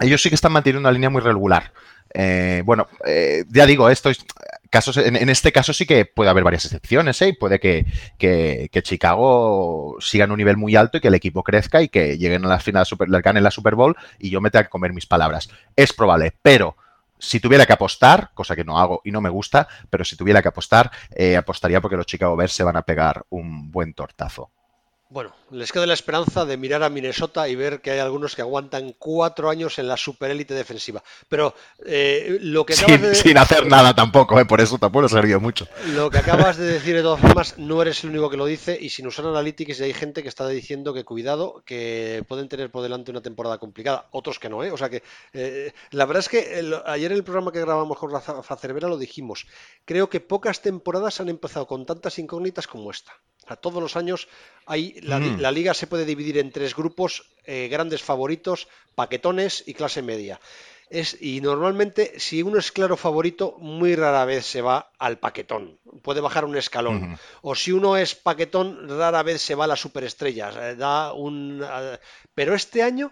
ellos sí que están manteniendo una línea muy regular. Eh, bueno, eh, ya digo, esto es, casos, en, este caso sí que puede haber varias excepciones, ¿eh? puede que, que, Chicago siga en un nivel muy alto y que el equipo crezca y que lleguen a la final, super, la Super Bowl y yo me tenga que comer mis palabras. Es probable, pero si tuviera que apostar, cosa que no hago y no me gusta, pero si tuviera que apostar, eh, apostaría porque los Chicago Bears se van a pegar un buen tortazo. Bueno, les queda la esperanza de mirar a Minnesota y ver que hay algunos que aguantan cuatro años en la superélite defensiva. Pero eh, lo que acabas sin, de... sin hacer nada tampoco, eh, por eso tampoco se río mucho. Lo que acabas de decir de todas formas, no eres el único que lo dice y sin usar analytics hay gente que está diciendo que cuidado, que pueden tener por delante una temporada complicada. Otros que no, ¿eh? O sea que eh, la verdad es que ayer en el programa que grabamos con Rafa Cervera lo dijimos. Creo que pocas temporadas han empezado con tantas incógnitas como esta. Todos los años hay mm. la, liga se puede dividir en tres grupos, eh, grandes favoritos, paquetones y clase media. Es, y normalmente, si uno es claro favorito, muy rara vez se va al paquetón. Puede bajar un escalón. O si uno es paquetón, rara vez se va a las superestrellas. Eh, da un, pero este año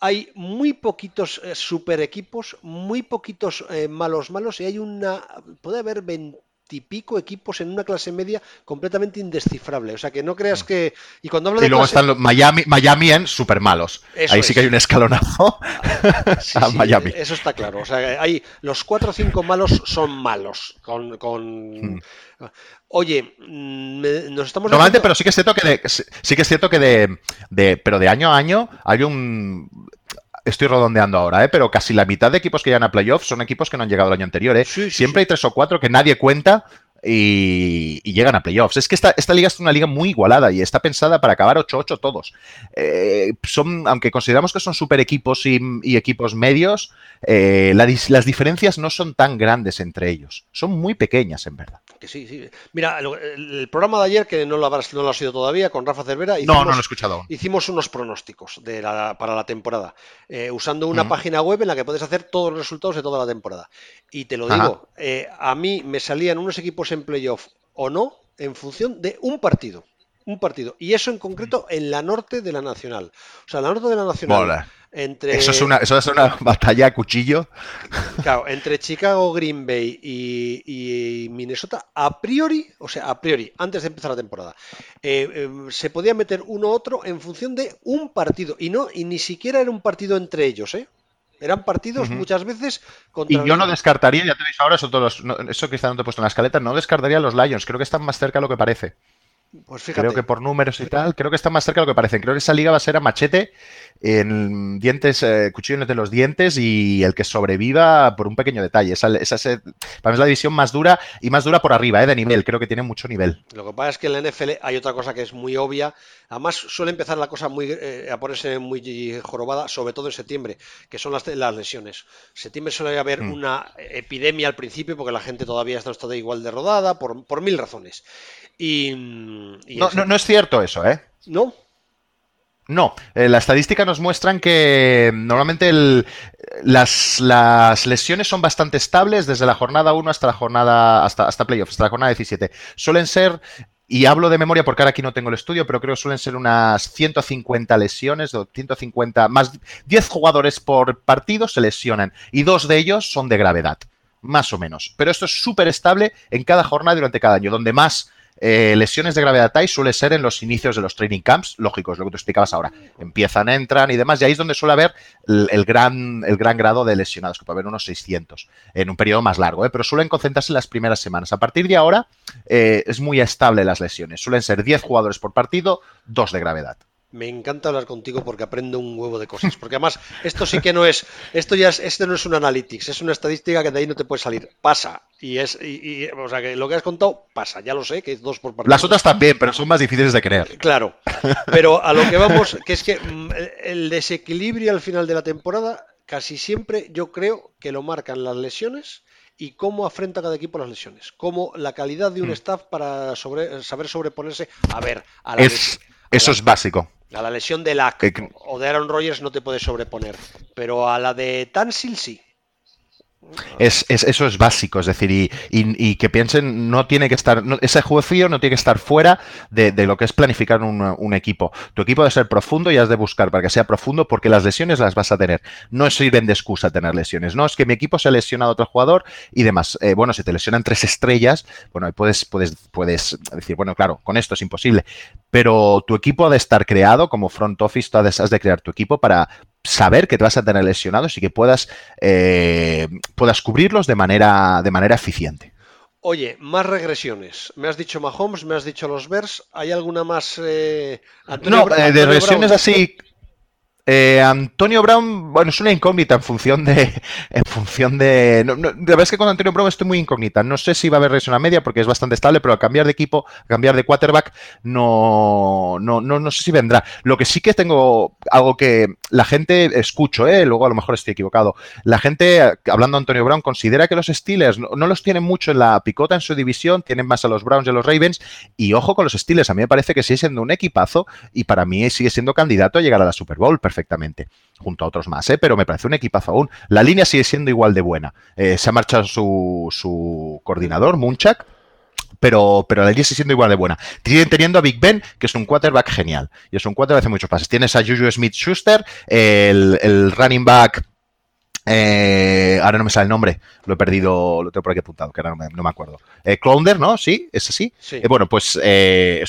hay muy poquitos eh, super equipos, muy poquitos malos malos y hay una, puede haber 20 y pico equipos en una clase media completamente indescifrable. O sea, que no creas mm. que. Y cuando hablo de. Y luego están los Miami, Miami en super malos. Ahí sí que hay un escalonazo a Miami. Eso está claro. O sea, hay los cuatro o cinco malos son malos. Con. con... Mm. Oye, nos estamos. Normalmente, pero sí que es cierto que de, sí que es cierto que de, de, pero de año a año hay un estoy redondeando ahora, ¿eh? pero casi la mitad de equipos que llegan a playoffs son equipos que no han llegado el año anterior. ¿eh? Siempre hay tres o cuatro que nadie cuenta y, llegan a playoffs. Es que esta, esta, liga es una liga muy igualada y está pensada para acabar 8-8 todos. Eh, son, aunque consideramos que son super equipos y, equipos medios, eh, las diferencias no son tan grandes entre ellos. Son muy pequeñas, en verdad. Que sí, sí. Mira, el, programa de ayer, que no lo, habrás, no lo ha sido todavía, con Rafa Cervera. Hicimos, no, no lo he escuchado. Hicimos unos pronósticos de para la temporada, eh, usando una página web en la que puedes hacer todos los resultados de toda la temporada. Y te lo digo, a mí me salían unos equipos en playoff o no en función de un partido. Un partido. Y eso en concreto en la norte de la Nacional. O sea, la norte de la Nacional. Entre... Eso, es una, eso es una batalla a cuchillo. Claro, entre Chicago, Green Bay y, Minnesota, a priori, o sea, a priori, antes de empezar la temporada, eh, eh, se podía meter uno u otro en función de un partido. Y no, y ni siquiera era un partido entre ellos, ¿eh? Eran partidos muchas veces contra. Y yo no descartaría, ya te veis ahora, eso, todos eso quizá no te he puesto en la escaleta, no descartaría los Lions. Creo que están más cerca de lo que parece. Pues fíjate. Creo que por números y tal, creo que están más cerca de lo que parece. Creo que esa liga va a ser a machete en dientes, eh, cuchillos de los dientes y el que sobreviva por un pequeño detalle. Esa, esa es, para mí es la división más dura y más dura por arriba, eh, de nivel. Creo que tiene mucho nivel. Lo que pasa es que en la NFL hay otra cosa que es muy obvia. Además, suele empezar la cosa muy, eh, a ponerse muy jorobada, sobre todo en septiembre, que son las, las lesiones. En septiembre suele haber mm. una epidemia al principio porque la gente todavía está, está igual de rodada por, por mil razones. Y, no, no, no es cierto eso, ¿eh? ¿No? No, eh, la estadística nos muestran que normalmente las, lesiones son bastante estables desde la jornada 1 hasta la jornada, hasta, hasta playoffs, hasta la jornada 17. Suelen ser, y hablo de memoria porque ahora aquí no tengo el estudio, pero creo que suelen ser unas 150 lesiones, 150, más 10 jugadores por partido se lesionan y dos de ellos son de gravedad, más o menos. Pero esto es súper estable en cada jornada durante cada año, donde más eh, lesiones de gravedad TAI suele ser en los inicios de los training camps, lógico, es lo que tú explicabas ahora. Empiezan, entran y demás, y ahí es donde suele haber el, gran, el gran grado de lesionados, que puede haber unos 600 en un periodo más largo, ¿eh? pero suelen concentrarse en las primeras semanas. A partir de ahora eh, es muy estable las lesiones, suelen ser 10 jugadores por partido, 2 de gravedad. Me encanta hablar contigo porque aprendo un huevo de cosas. Porque además, esto sí que no es, esto ya es, esto no es un analytics, es una estadística que de ahí no te puede salir. Pasa. Y es, y, o sea que lo que has contado pasa, ya lo sé, que es dos por parte. Las otras también, pero son más difíciles de creer. Claro. Pero a lo que vamos, que es que mm, el desequilibrio al final de la temporada, casi siempre yo creo que lo marcan las lesiones y cómo afrenta cada equipo las lesiones. Cómo la calidad de un mm. staff para sobre, saber sobreponerse. A ver, a la es, eso es básico. A la lesión de Lack o de Aaron Rodgers no te puedes sobreponer, pero a la de Tansil sí. Es, eso es básico, es decir, y, que piensen, no tiene que estar, ese juego frío no tiene que estar fuera de, lo que es planificar un, equipo. Tu equipo debe ser profundo y has de buscar para que sea profundo porque las lesiones las vas a tener. No sirven de excusa tener lesiones, no es que mi equipo se ha lesionado a otro jugador y demás. Eh, bueno, si te lesionan tres estrellas, bueno, puedes, puedes, puedes decir, bueno, claro, con esto es imposible, pero tu equipo ha de estar creado como front office, tú has de crear tu equipo para, saber que te vas a tener lesionados y que puedas, eh, puedas cubrirlos de manera, de manera eficiente. Oye, más regresiones. Me has dicho Mahomes, me has dicho los Bears. ¿Hay alguna más? Eh, no, eh, de regresiones así eh, Antonio Brown, bueno, es una incógnita en función de. En función de. No, la verdad es que con Antonio Brown estoy muy incógnita. No sé si va a haber una media porque es bastante estable, pero al cambiar de equipo, cambiar de quarterback, no, no, no, no sé si vendrá. Lo que sí que tengo algo que la gente escucho, ¿eh? luego a lo mejor estoy equivocado. La gente, hablando de Antonio Brown, considera que los Steelers no, no los tienen mucho en la picota en su división, tienen más a los Browns y a los Ravens. Y ojo con los Steelers, a mí me parece que sigue siendo un equipazo y para mí sigue siendo candidato a llegar a la Super Bowl perfectamente, junto a otros más, ¿eh? pero me parece un equipazo aún. La línea sigue siendo igual de buena. Eh, se ha marchado su, su coordinador, Munchak, pero, pero la línea sigue siendo igual de buena. Siguen teniendo a Big Ben, que es un quarterback genial. Y es un quarterback hace muchos pases. Tienes a Juju Smith Schuster, el, el running back eh, ahora no me sale el nombre, lo he perdido, lo tengo por aquí apuntado, que ahora no me, acuerdo. Eh, ¿no? Sí, es así. Eh, bueno, pues eh,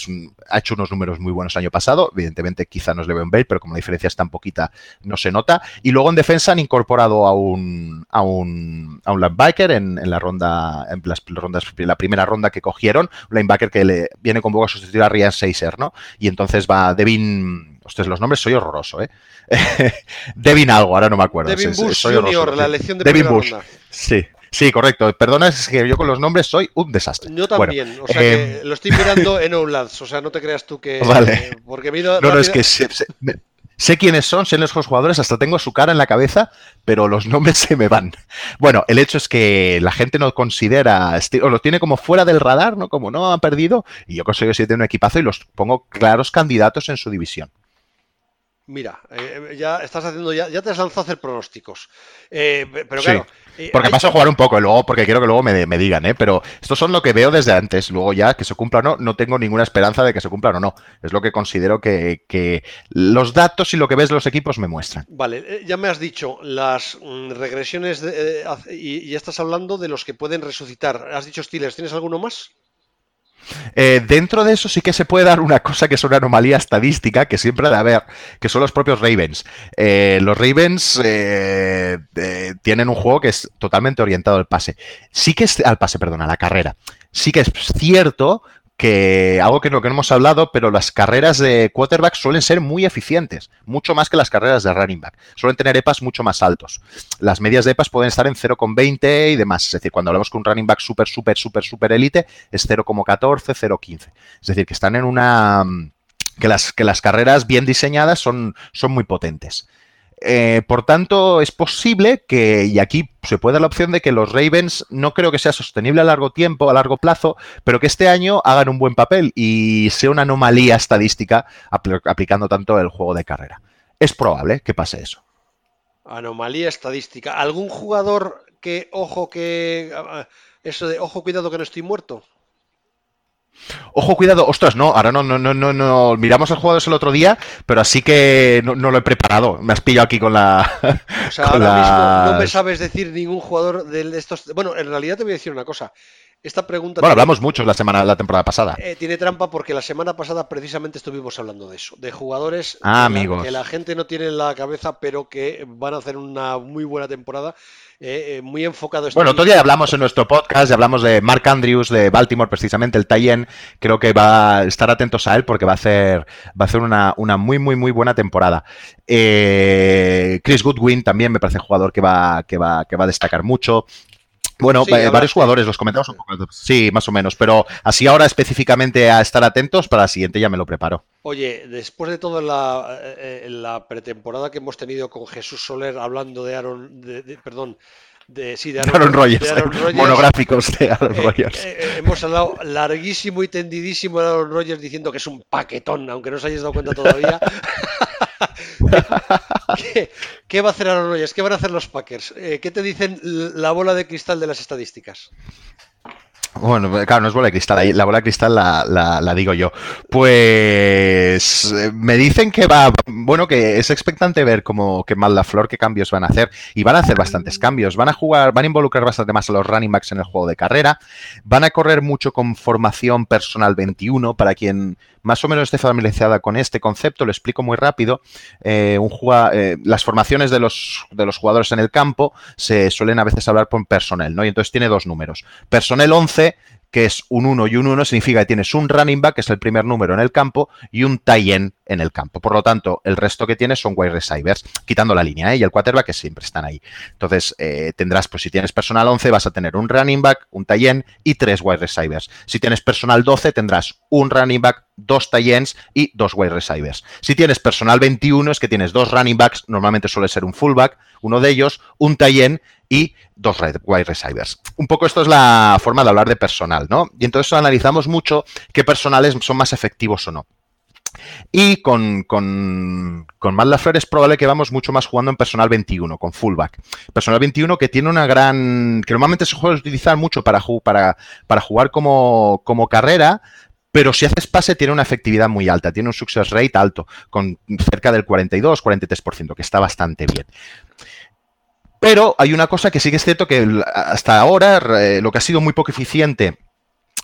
ha hecho unos números muy buenos el año pasado. Evidentemente, quizá no le veo en Bale, pero como la diferencia es tan poquita, no se nota. Y luego en defensa han incorporado a un, a un, a un linebacker en, la ronda, en las rondas, la primera ronda que cogieron, un linebacker que le viene con poco a sustituir a Ryan Seiser, ¿no? Y entonces va Devin Ustedes, los nombres soy horroroso, ¿eh? Devin algo, ahora no me acuerdo. Devin Bush Junior, la elección de Devin Bush. Sí. Sí, correcto. Perdona, es que yo con los nombres soy un desastre. Yo también. o sea que em, lo estoy mirando en Outlands. O sea, no te creas tú que. Vale. Porque no, no, es que sé, quiénes son, sé los jugadores, hasta tengo su cara en la cabeza, pero los nombres se me van. Bueno, el hecho es que la gente no considera, o lo tiene como fuera del radar, ¿no? Como no ha perdido, y yo consigo que tiene un equipazo y los pongo claros candidatos en su división. Mira, eh, ya estás haciendo, ya, ya te has lanzado a hacer pronósticos. Eh, pero claro. Eh, porque paso a jugar un poco, luego, porque quiero que luego me, me, digan, ¿eh? Pero estos son lo que veo desde antes. Luego ya que se cumpla o no, no tengo ninguna esperanza de que se cumplan o no. Es lo que considero que, los datos y lo que ves de los equipos me muestran. Vale, ya me has dicho las mm, regresiones y, y, estás hablando de los que pueden resucitar. Has dicho Steelers, ¿tienes alguno más? Eh, dentro de eso sí que se puede dar una cosa que es una anomalía estadística que siempre ha de haber, que son los propios Ravens. Eh, los Ravens eh, tienen un juego que es totalmente orientado al pase. Sí que es al pase, perdón, a la carrera. Sí que es cierto que algo que no, que no hemos hablado, pero las carreras de quarterback suelen ser muy eficientes, mucho más que las carreras de running back. Suelen tener EPAs mucho más altos. Las medias de EPAs pueden estar en 0,20 y demás. Es decir, cuando hablamos con un running back súper, súper, súper, súper élite, es 0,14, 0,15. Es decir, que están en una... que las, que las carreras bien diseñadas son, son muy potentes. Eh, por tanto, es posible que, y aquí se puede dar la opción de que los Ravens no creo que sea sostenible a largo tiempo, a largo plazo, pero que este año hagan un buen papel y sea una anomalía estadística aplicando tanto el juego de carrera. Es probable que pase eso. Anomalía estadística. ¿Algún jugador que, ojo, que. Eso de, ojo, cuidado que no estoy muerto? Ojo, cuidado, ostras, no, ahora no, no, no, no, no. Miramos el jugadores el otro día, pero así que no, lo he preparado. Me has pillado aquí con la. O sea, ahora mismo no me sabes decir ningún jugador de estos. Bueno, en realidad te voy a decir una cosa. Esta pregunta. Bueno, hablamos mucho la semana, la temporada pasada. Eh, tiene trampa porque la semana pasada precisamente estuvimos hablando de eso, de jugadores ah, amigos. Que la gente no tiene en la cabeza, pero que van a hacer una muy buena temporada, eh, eh, muy enfocado. Bueno, otro día hablamos en nuestro podcast, y hablamos de Mark Andrews de Baltimore, precisamente el Tayen. Creo que va a estar atentos a él porque va a hacer, va a hacer una, una muy, muy, muy buena temporada. Chris Goodwin también me parece un jugador que va, que va, que va a destacar mucho. Bueno, Sí, eh, varios jugadores, los comentamos un poco. Sí, más o menos, pero así ahora específicamente a estar atentos, para la siguiente ya me lo preparo. Oye, después de toda la, eh, eh, la pretemporada que hemos tenido con Jesús Soler hablando de Aaron, de, de- perdón, de sí, de Aaron, Aaron Rodgers, monográficos de Aaron Rodgers. eh, eh, hemos hablado larguísimo y tendidísimo de Aaron Rodgers diciendo que es un paquetón, aunque no os hayáis dado cuenta todavía. ¿Qué, va a hacer Aaron Rodgers? ¿Qué van a hacer los Packers? Eh, ¿Qué te dicen la bola de cristal de las estadísticas? Bueno, claro, no es bola de cristal, la bola de cristal la, la- digo yo. Pues eh, me dicen que va, bueno, que es expectante ver cómo que mal la flor, qué cambios van a hacer. Y van a hacer bastantes cambios. Van a jugar, van a involucrar bastante más a los running backs en el juego de carrera. Van a correr mucho con formación personal 21. Para quien más o menos esté familiarizada con este concepto, lo explico muy rápido. Eh, un eh, las formaciones de los, de los jugadores en el campo se suelen a veces hablar por personnel, ¿no? Y entonces tiene dos números. Personnel 11 que es un 1 y un 1, significa que tienes un running back, que es el primer número en el campo, y un tie-in en el campo. Por lo tanto, el resto que tienes son wide receivers, quitando la línea, ¿eh? y el quarterback que siempre están ahí. Entonces, eh, tendrás, pues si tienes personal 11, vas a tener un running back, un tie-in y tres wide receivers. Si tienes personal 12, tendrás un running back, dos tie-ins y dos wide receivers. Si tienes personal 21, es que tienes dos running backs, normalmente suele ser un fullback, uno de ellos, un tie-in y dos wide receivers. Un poco esto es la forma de hablar de personal, ¿no? Y entonces analizamos mucho qué personales son más efectivos o no. Y con, con, con Matt LaFleur es probable que vamos mucho más jugando en personal 21, con fullback. Personal 21 que tiene una gran... que normalmente se suele utilizar mucho para, ju- para, para jugar como, como carrera, pero si haces pase tiene una efectividad muy alta, tiene un success rate alto, con cerca del 42-43%, que está bastante bien. Pero hay una cosa que sí que es cierto que hasta ahora eh, lo que ha sido muy poco eficiente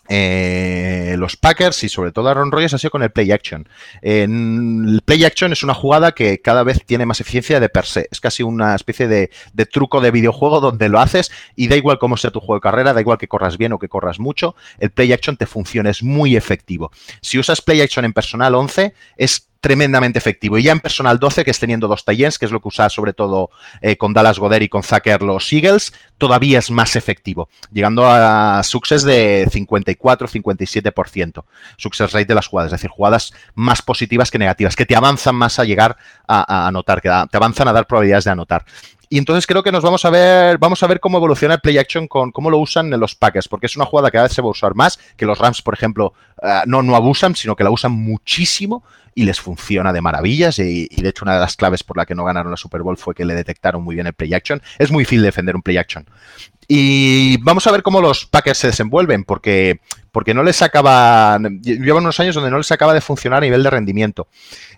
eh, los Packers y sobre todo Aaron Rodgers ha sido con el play action. El play action es una jugada que cada vez tiene más eficiencia de per se. Es casi una especie de, de truco de videojuego donde lo haces y da igual cómo sea tu juego de carrera, da igual que corras bien o que corras mucho, el play action te funciona, es muy efectivo. Si usas play action en personal 11 es tremendamente efectivo. Y ya en personal 12, que es teniendo dos tie-ins, que es lo que usa sobre todo eh, con Dallas Goder y con Zucker los Eagles, todavía es más efectivo, llegando a success de 54-57%, success rate de las jugadas, es decir, jugadas más positivas que negativas, que te avanzan más a llegar a, a anotar, que te avanzan a dar probabilidades de anotar. Y entonces creo que nos vamos a ver, vamos a ver cómo evoluciona el play action con cómo lo usan en los Packers, porque es una jugada que cada vez se va a usar más, que los Rams, por ejemplo, eh, no, no abusan, sino que la usan muchísimo y les funciona de maravillas. Y, de hecho, una de las claves por la que no ganaron la Super Bowl fue que le detectaron muy bien el play action. Es muy difícil defender un play action. Y vamos a ver cómo los Packers se desenvuelven, porque, porque no les acaba. Llevan unos años donde no les acaba de funcionar a nivel de rendimiento.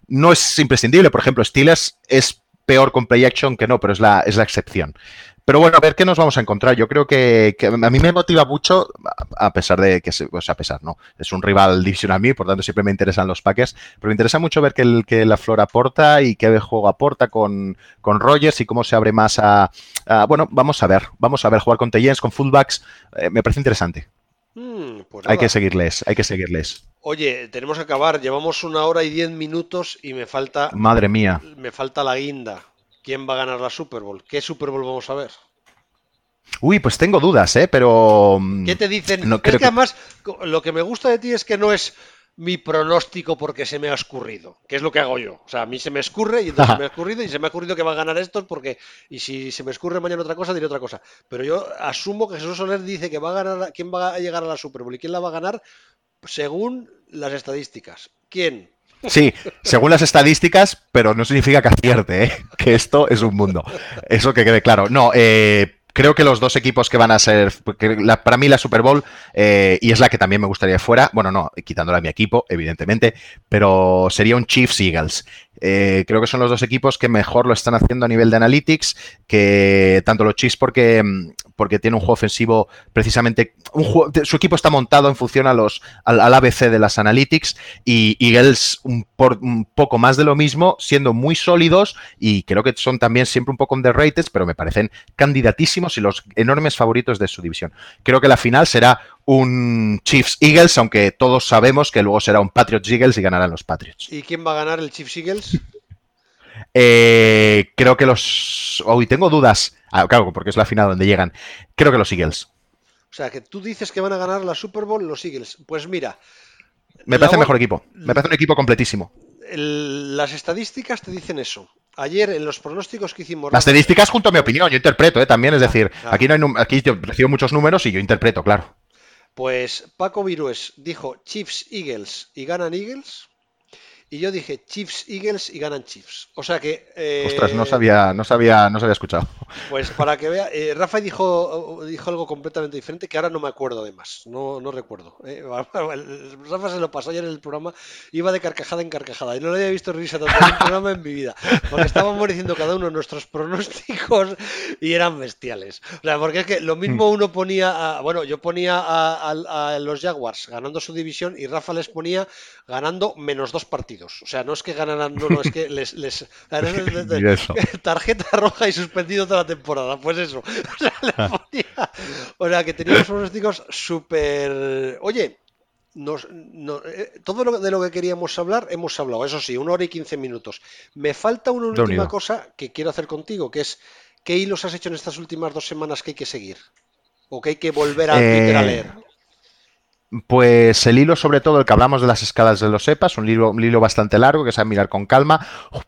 No es imprescindible, por ejemplo, Steelers es peor con play action que no, pero es la, es la excepción. Pero bueno, a ver qué nos vamos a encontrar. Yo creo que, que a mí me motiva mucho, a pesar de que, o sea, a pesar, no, es un rival divisional a mí, por tanto siempre me interesan los Packers, pero me interesa mucho ver el, que la Flor aporta y qué juego aporta con, con Rogers y cómo se abre más a, a, bueno, vamos a ver, vamos a ver, jugar con Tellens, con fullbacks, eh, me parece interesante. Hmm, pues hay que seguirles, hay que seguirles. Oye, tenemos que acabar. Llevamos una hora y diez minutos y me falta. Madre mía. Me falta la guinda. ¿Quién va a ganar la Super Bowl? ¿Qué Super Bowl vamos a ver? Uy, pues tengo dudas, ¿eh? Pero. ¿Qué te dicen? No, es que, que además, lo que me gusta de ti es que no es mi pronóstico porque se me ha escurrido, que es lo que hago yo. O sea, a mí se me escurre y entonces se me ha escurrido y se me ha ocurrido que va a ganar estos porque. Y si se me escurre mañana otra cosa, diré otra cosa. Pero yo asumo que Jesús Soler dice que va a ganar. ¿Quién va a llegar a la Super Bowl y quién la va a ganar? Según las estadísticas. ¿Quién? Sí, según las estadísticas, pero no significa que acierte, ¿eh? que esto es un mundo. Eso que quede claro. No, eh, creo que los dos equipos que van a ser, para mí la Super Bowl, eh, y es la que también me gustaría fuera, bueno, no, quitándola a mi equipo, evidentemente, pero sería un Chiefs Eagles. Eh, creo que son los dos equipos que mejor lo están haciendo a nivel de analytics, que tanto los Chiefs porque, porque tiene un juego ofensivo precisamente, su equipo está montado en función a los, al, ABC de las analytics y Eagles un, por, un poco más de lo mismo, siendo muy sólidos y creo que son también siempre un poco underrated, pero me parecen candidatísimos y los enormes favoritos de su división. Creo que la final será un Chiefs Eagles, aunque todos sabemos que luego será un Patriots Eagles y ganarán los Patriots. ¿Y quién va a ganar el Chiefs Eagles? Eh, creo que los. Hoy tengo dudas. Ah, claro, porque es la final donde llegan. Creo que los Eagles. O sea, que tú dices que van a ganar la Super Bowl los Eagles. Pues mira. Me parece mejor equipo. Me parece un equipo completísimo. las estadísticas te dicen eso. Ayer en los pronósticos que hicimos. Las estadísticas junto a mi opinión, yo interpreto, ¿eh? también, es decir, aquí no hay aquí yo recibo muchos números y yo interpreto, claro. Pues Paco Virués dijo Chiefs Eagles y ganan Eagles. Y yo dije Chiefs Eagles y ganan Chiefs. O sea que. Eh, Ostras, no sabía, no sabía, no sabía escuchado. Pues para que vea, eh, Rafa dijo, dijo algo completamente diferente que ahora no me acuerdo de más. No, no recuerdo. Eh. Rafa se lo pasó ayer en el programa, iba de carcajada en carcajada. Y no lo había visto risa tanto en un programa en mi vida. Porque estábamos diciendo cada uno nuestros pronósticos y eran bestiales. O sea, porque es que lo mismo mm. uno ponía, a, bueno, yo ponía a, a los Jaguars ganando su división y Rafa les ponía ganando menos dos partidos. O sea, no es que ganaran, no, no, es que les, les tarjeta roja y suspendido toda la temporada. Pues eso. O sea, que teníamos pronósticos súper. Oye, nos, eh, todo lo, de lo que queríamos hablar hemos hablado, eso sí, una hora y quince minutos. Me falta una última cosa que quiero hacer contigo, que es ¿qué hilos has hecho en estas últimas dos semanas que hay que seguir? ¿O que hay que volver a, a eh, leer? Pues el hilo, sobre todo, el que hablamos de las escalas de los EPAs, un hilo, un hilo bastante largo que es a mirar con calma,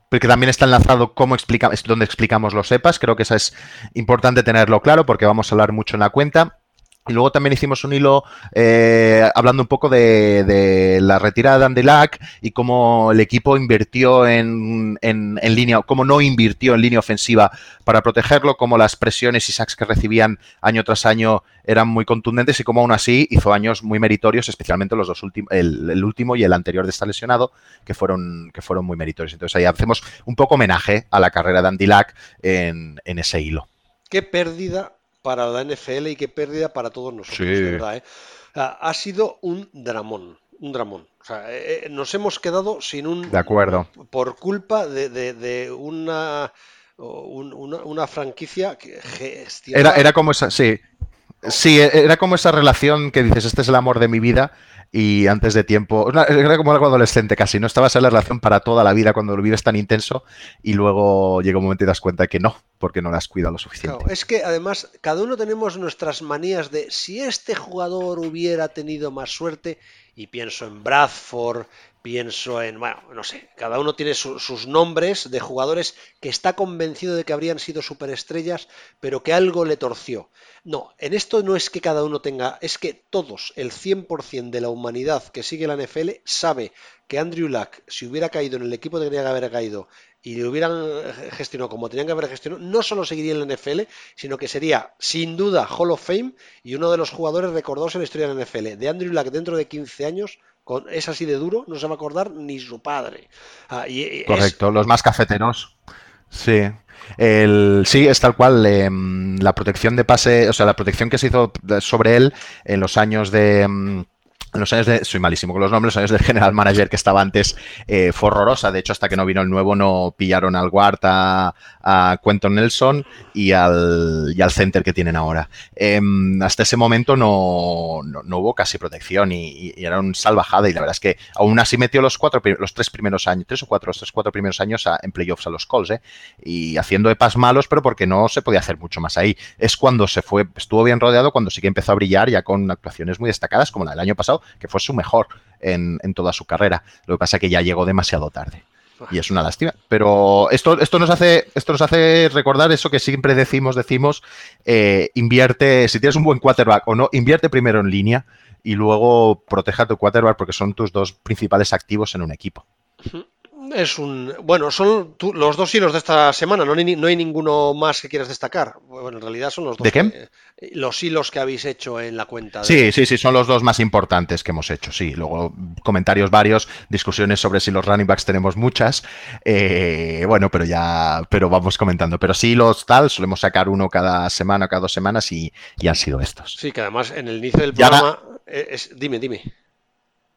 porque también está enlazado cómo explica, donde explicamos los EPAs. Creo que eso es importante tenerlo claro porque vamos a hablar mucho en la cuenta. Y luego también hicimos un hilo eh, hablando un poco de, la retirada de Andy Lack y cómo el equipo invirtió en, en, línea, cómo no invirtió en línea ofensiva para protegerlo, cómo las presiones y sacks que recibían año tras año eran muy contundentes y cómo aún así hizo años muy meritorios, especialmente los dos últimos, el, último y el anterior de estar lesionado, que fueron, que fueron muy meritorios. Entonces ahí hacemos un poco homenaje a la carrera de Andy Lack en, en ese hilo. Qué pérdida para la NFL y qué pérdida para todos nosotros, verdad. ¿eh? ha sido un dramón, un dramón. O sea, eh, eh, nos hemos quedado sin un... De acuerdo. Por culpa de, una, una, franquicia que Era, era como esa, sí. Sí, era como esa relación que dices, este es el amor de mi vida y antes de tiempo, era como algo adolescente casi, ¿no? Estabas en la relación para toda la vida cuando lo vives tan intenso y luego llega un momento y das cuenta que no, porque no las cuida lo suficiente. es que además cada uno tenemos nuestras manías de si este jugador hubiera tenido más suerte, y pienso en Bradford, pienso en, bueno, no sé, cada uno tiene sus nombres de jugadores que está convencido de que habrían sido superestrellas, pero que algo le torció. No, en esto no es que cada uno tenga, es que todos, el 100% de la humanidad que sigue la NFL, sabe que Andrew Luck, si hubiera caído en el equipo que tenía que haber caído y le hubieran gestionado como tenían que haber gestionado, no solo seguiría en la NFL, sino que sería sin duda Hall of Fame y uno de los jugadores recordados en la historia de la NFL. De Andrew Luck dentro de 15 años es así de duro, no se va a acordar ni su padre. Ah, Correcto, los más cafeteros. Sí. El, sí, es tal cual. Em, la protección de pase, o sea, la protección que se hizo sobre él en los años de. Los años de. Soy malísimo con los nombres, los años del general manager que estaba antes eh, fue horrorosa. De hecho, hasta que no vino el nuevo, no pillaron al guard a, a Quentin Nelson y al, y al center que tienen ahora. Em, hasta ese momento no, no, hubo casi protección y, era un salvajada. Y la verdad es que aún así metió los cuatro, los tres primeros años, tres o cuatro, los tres cuatro primeros años en playoffs a los Colts, ¿eh? Y haciendo epas malos, pero porque no se podía hacer mucho más ahí. Es cuando se fue, estuvo bien rodeado, cuando sí que empezó a brillar ya con actuaciones muy destacadas, como la del año pasado, que fue su mejor en, toda su carrera. Lo que pasa es que ya llegó demasiado tarde. Y es una lástima. Pero esto, esto, nos hace, esto nos hace recordar eso que siempre decimos, decimos, eh, invierte, si tienes un buen quarterback o no, invierte primero en línea y luego proteja tu quarterback porque son tus dos principales activos en un equipo. Es un. Bueno, son los dos hilos de esta semana, no hay, no hay ninguno más que quieras destacar. Bueno, en realidad son los dos. ¿De qué? los hilos que habéis hecho en la cuenta. Sí, sí, sí, son los dos más importantes que hemos hecho, sí. Luego comentarios varios, discusiones sobre si los running backs tenemos muchas. Eh, bueno, pero ya, pero vamos comentando. Pero sí, los tal, solemos sacar uno cada semana, cada dos semanas y, han sido estos. Sí, que además en el inicio del programa. Es, dime, dime.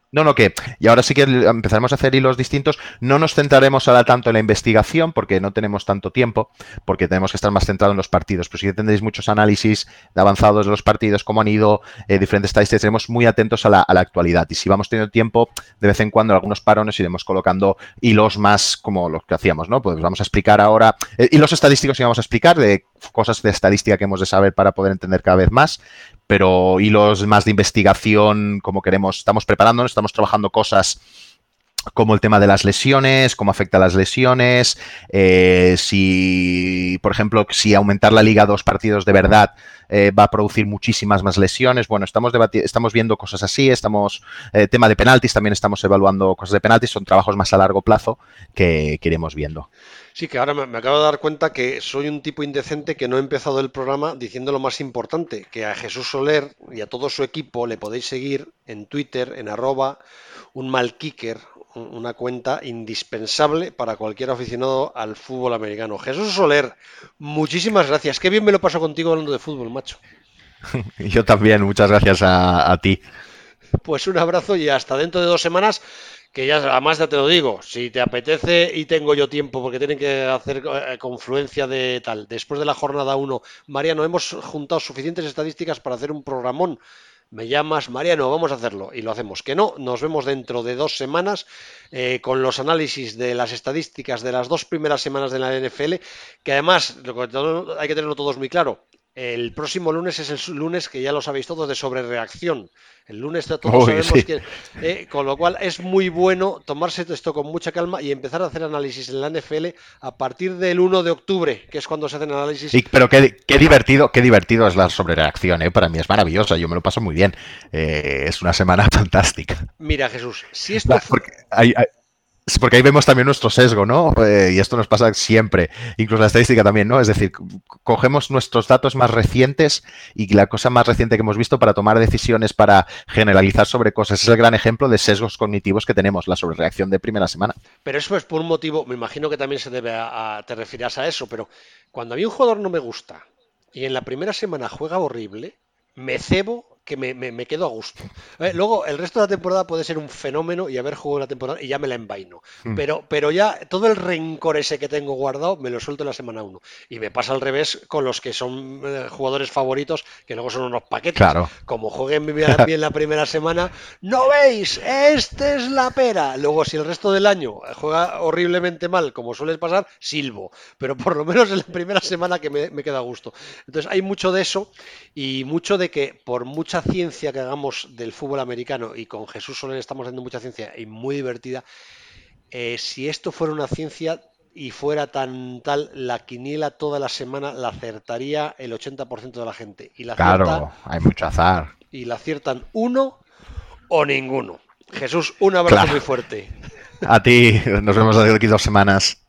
No, no, que, y ahora sí que empezaremos a hacer hilos distintos. No nos centraremos ahora tanto en la investigación, porque no tenemos tanto tiempo, porque tenemos que estar más centrados en los partidos. Pero sí que tendréis muchos análisis de avanzados de los partidos, cómo han ido, eh, diferentes estadísticas. Estaremos muy atentos a la, actualidad. Y si vamos teniendo tiempo, de vez en cuando, algunos parones iremos colocando hilos más como los que hacíamos, ¿no? Pues vamos a explicar ahora, eh, hilos estadísticos y vamos a explicar de cosas de estadística que hemos de saber para poder entender cada vez más pero hilos más de investigación, como queremos, estamos preparándonos, estamos trabajando cosas como el tema de las lesiones, cómo afecta a las lesiones, eh, si, por ejemplo, si aumentar la liga a dos partidos de verdad eh, va a producir muchísimas más lesiones. Bueno, estamos, estamos viendo cosas así, estamos, eh, tema de penaltis, también estamos evaluando cosas de penaltis, son trabajos más a largo plazo que, que iremos viendo. Sí, que ahora me, acabo de dar cuenta que soy un tipo indecente que no he empezado el programa diciendo lo más importante, que a Jesús Soler y a todo su equipo le podéis seguir en Twitter, en arroba, un malkicker, una cuenta indispensable para cualquier aficionado al fútbol americano. Jesús Soler, muchísimas gracias. Qué bien me lo paso contigo hablando de fútbol, macho. Yo también, muchas gracias a ti. Pues un abrazo y hasta dentro de dos semanas que ya además ya te lo digo, si te apetece y tengo yo tiempo, porque tienen que hacer eh, confluencia de tal, después de la jornada 1, Mariano, hemos juntado suficientes estadísticas para hacer un programón. Me llamas, Mariano, vamos a hacerlo. Y lo hacemos. Que no, nos vemos dentro de dos semanas eh, con los análisis de las estadísticas de las dos primeras semanas de la NFL, que además hay que tenerlo todos muy claro. El próximo lunes es el lunes que ya lo sabéis todos de sobrereacción. El lunes todos sabemos que. Eh, con lo cual es muy bueno tomarse esto con mucha calma y empezar a hacer análisis en la NFL a partir del 1 de octubre, que es cuando se hacen análisis. Sí, pero qué, divertido, qué divertido es la sobrereacción, ¿eh? Para mí es maravillosa, yo me lo paso muy bien. Eh, es una semana fantástica. Mira, Jesús, si esto. Porque hay, porque ahí vemos también nuestro sesgo, ¿no? Eh, y esto nos pasa siempre, incluso la estadística también, ¿no? Es decir, cogemos nuestros datos más recientes y la cosa más reciente que hemos visto para tomar decisiones, para generalizar sobre cosas. Es el gran ejemplo de sesgos cognitivos que tenemos, la sobrereacción de primera semana. Pero eso es por un motivo, me imagino que también se debe a, te refieras a eso, pero cuando a mí un jugador no me gusta y en la primera semana juega horrible, me cebo que me, quedo a gusto. Eh, luego, el resto de la temporada puede ser un fenómeno y haber jugado la temporada y ya me la envaino. Hmm. Pero, pero ya todo el rencor ese que tengo guardado me lo suelto en la semana 1. Y me pasa al revés con los que son eh, jugadores favoritos, que luego son unos paquetes. Claro. Como jueguen bien la primera semana, no veis, esta es la pera. Luego, si el resto del año juega horriblemente mal, como suele pasar, silbo. Pero por lo menos en la primera semana que me, me queda a gusto. Entonces, hay mucho de eso y mucho de que por mucha ciencia que hagamos del fútbol americano, y con Jesús Soler estamos dando mucha ciencia y muy divertida, eh, si esto fuera una ciencia y fuera tan tal, la quiniela toda la semana la acertaría el 80% de la gente. Y la claro, hay mucho azar. Y la aciertan uno o ninguno. Jesús, un abrazo muy fuerte. A ti, nos vemos aquí dos semanas.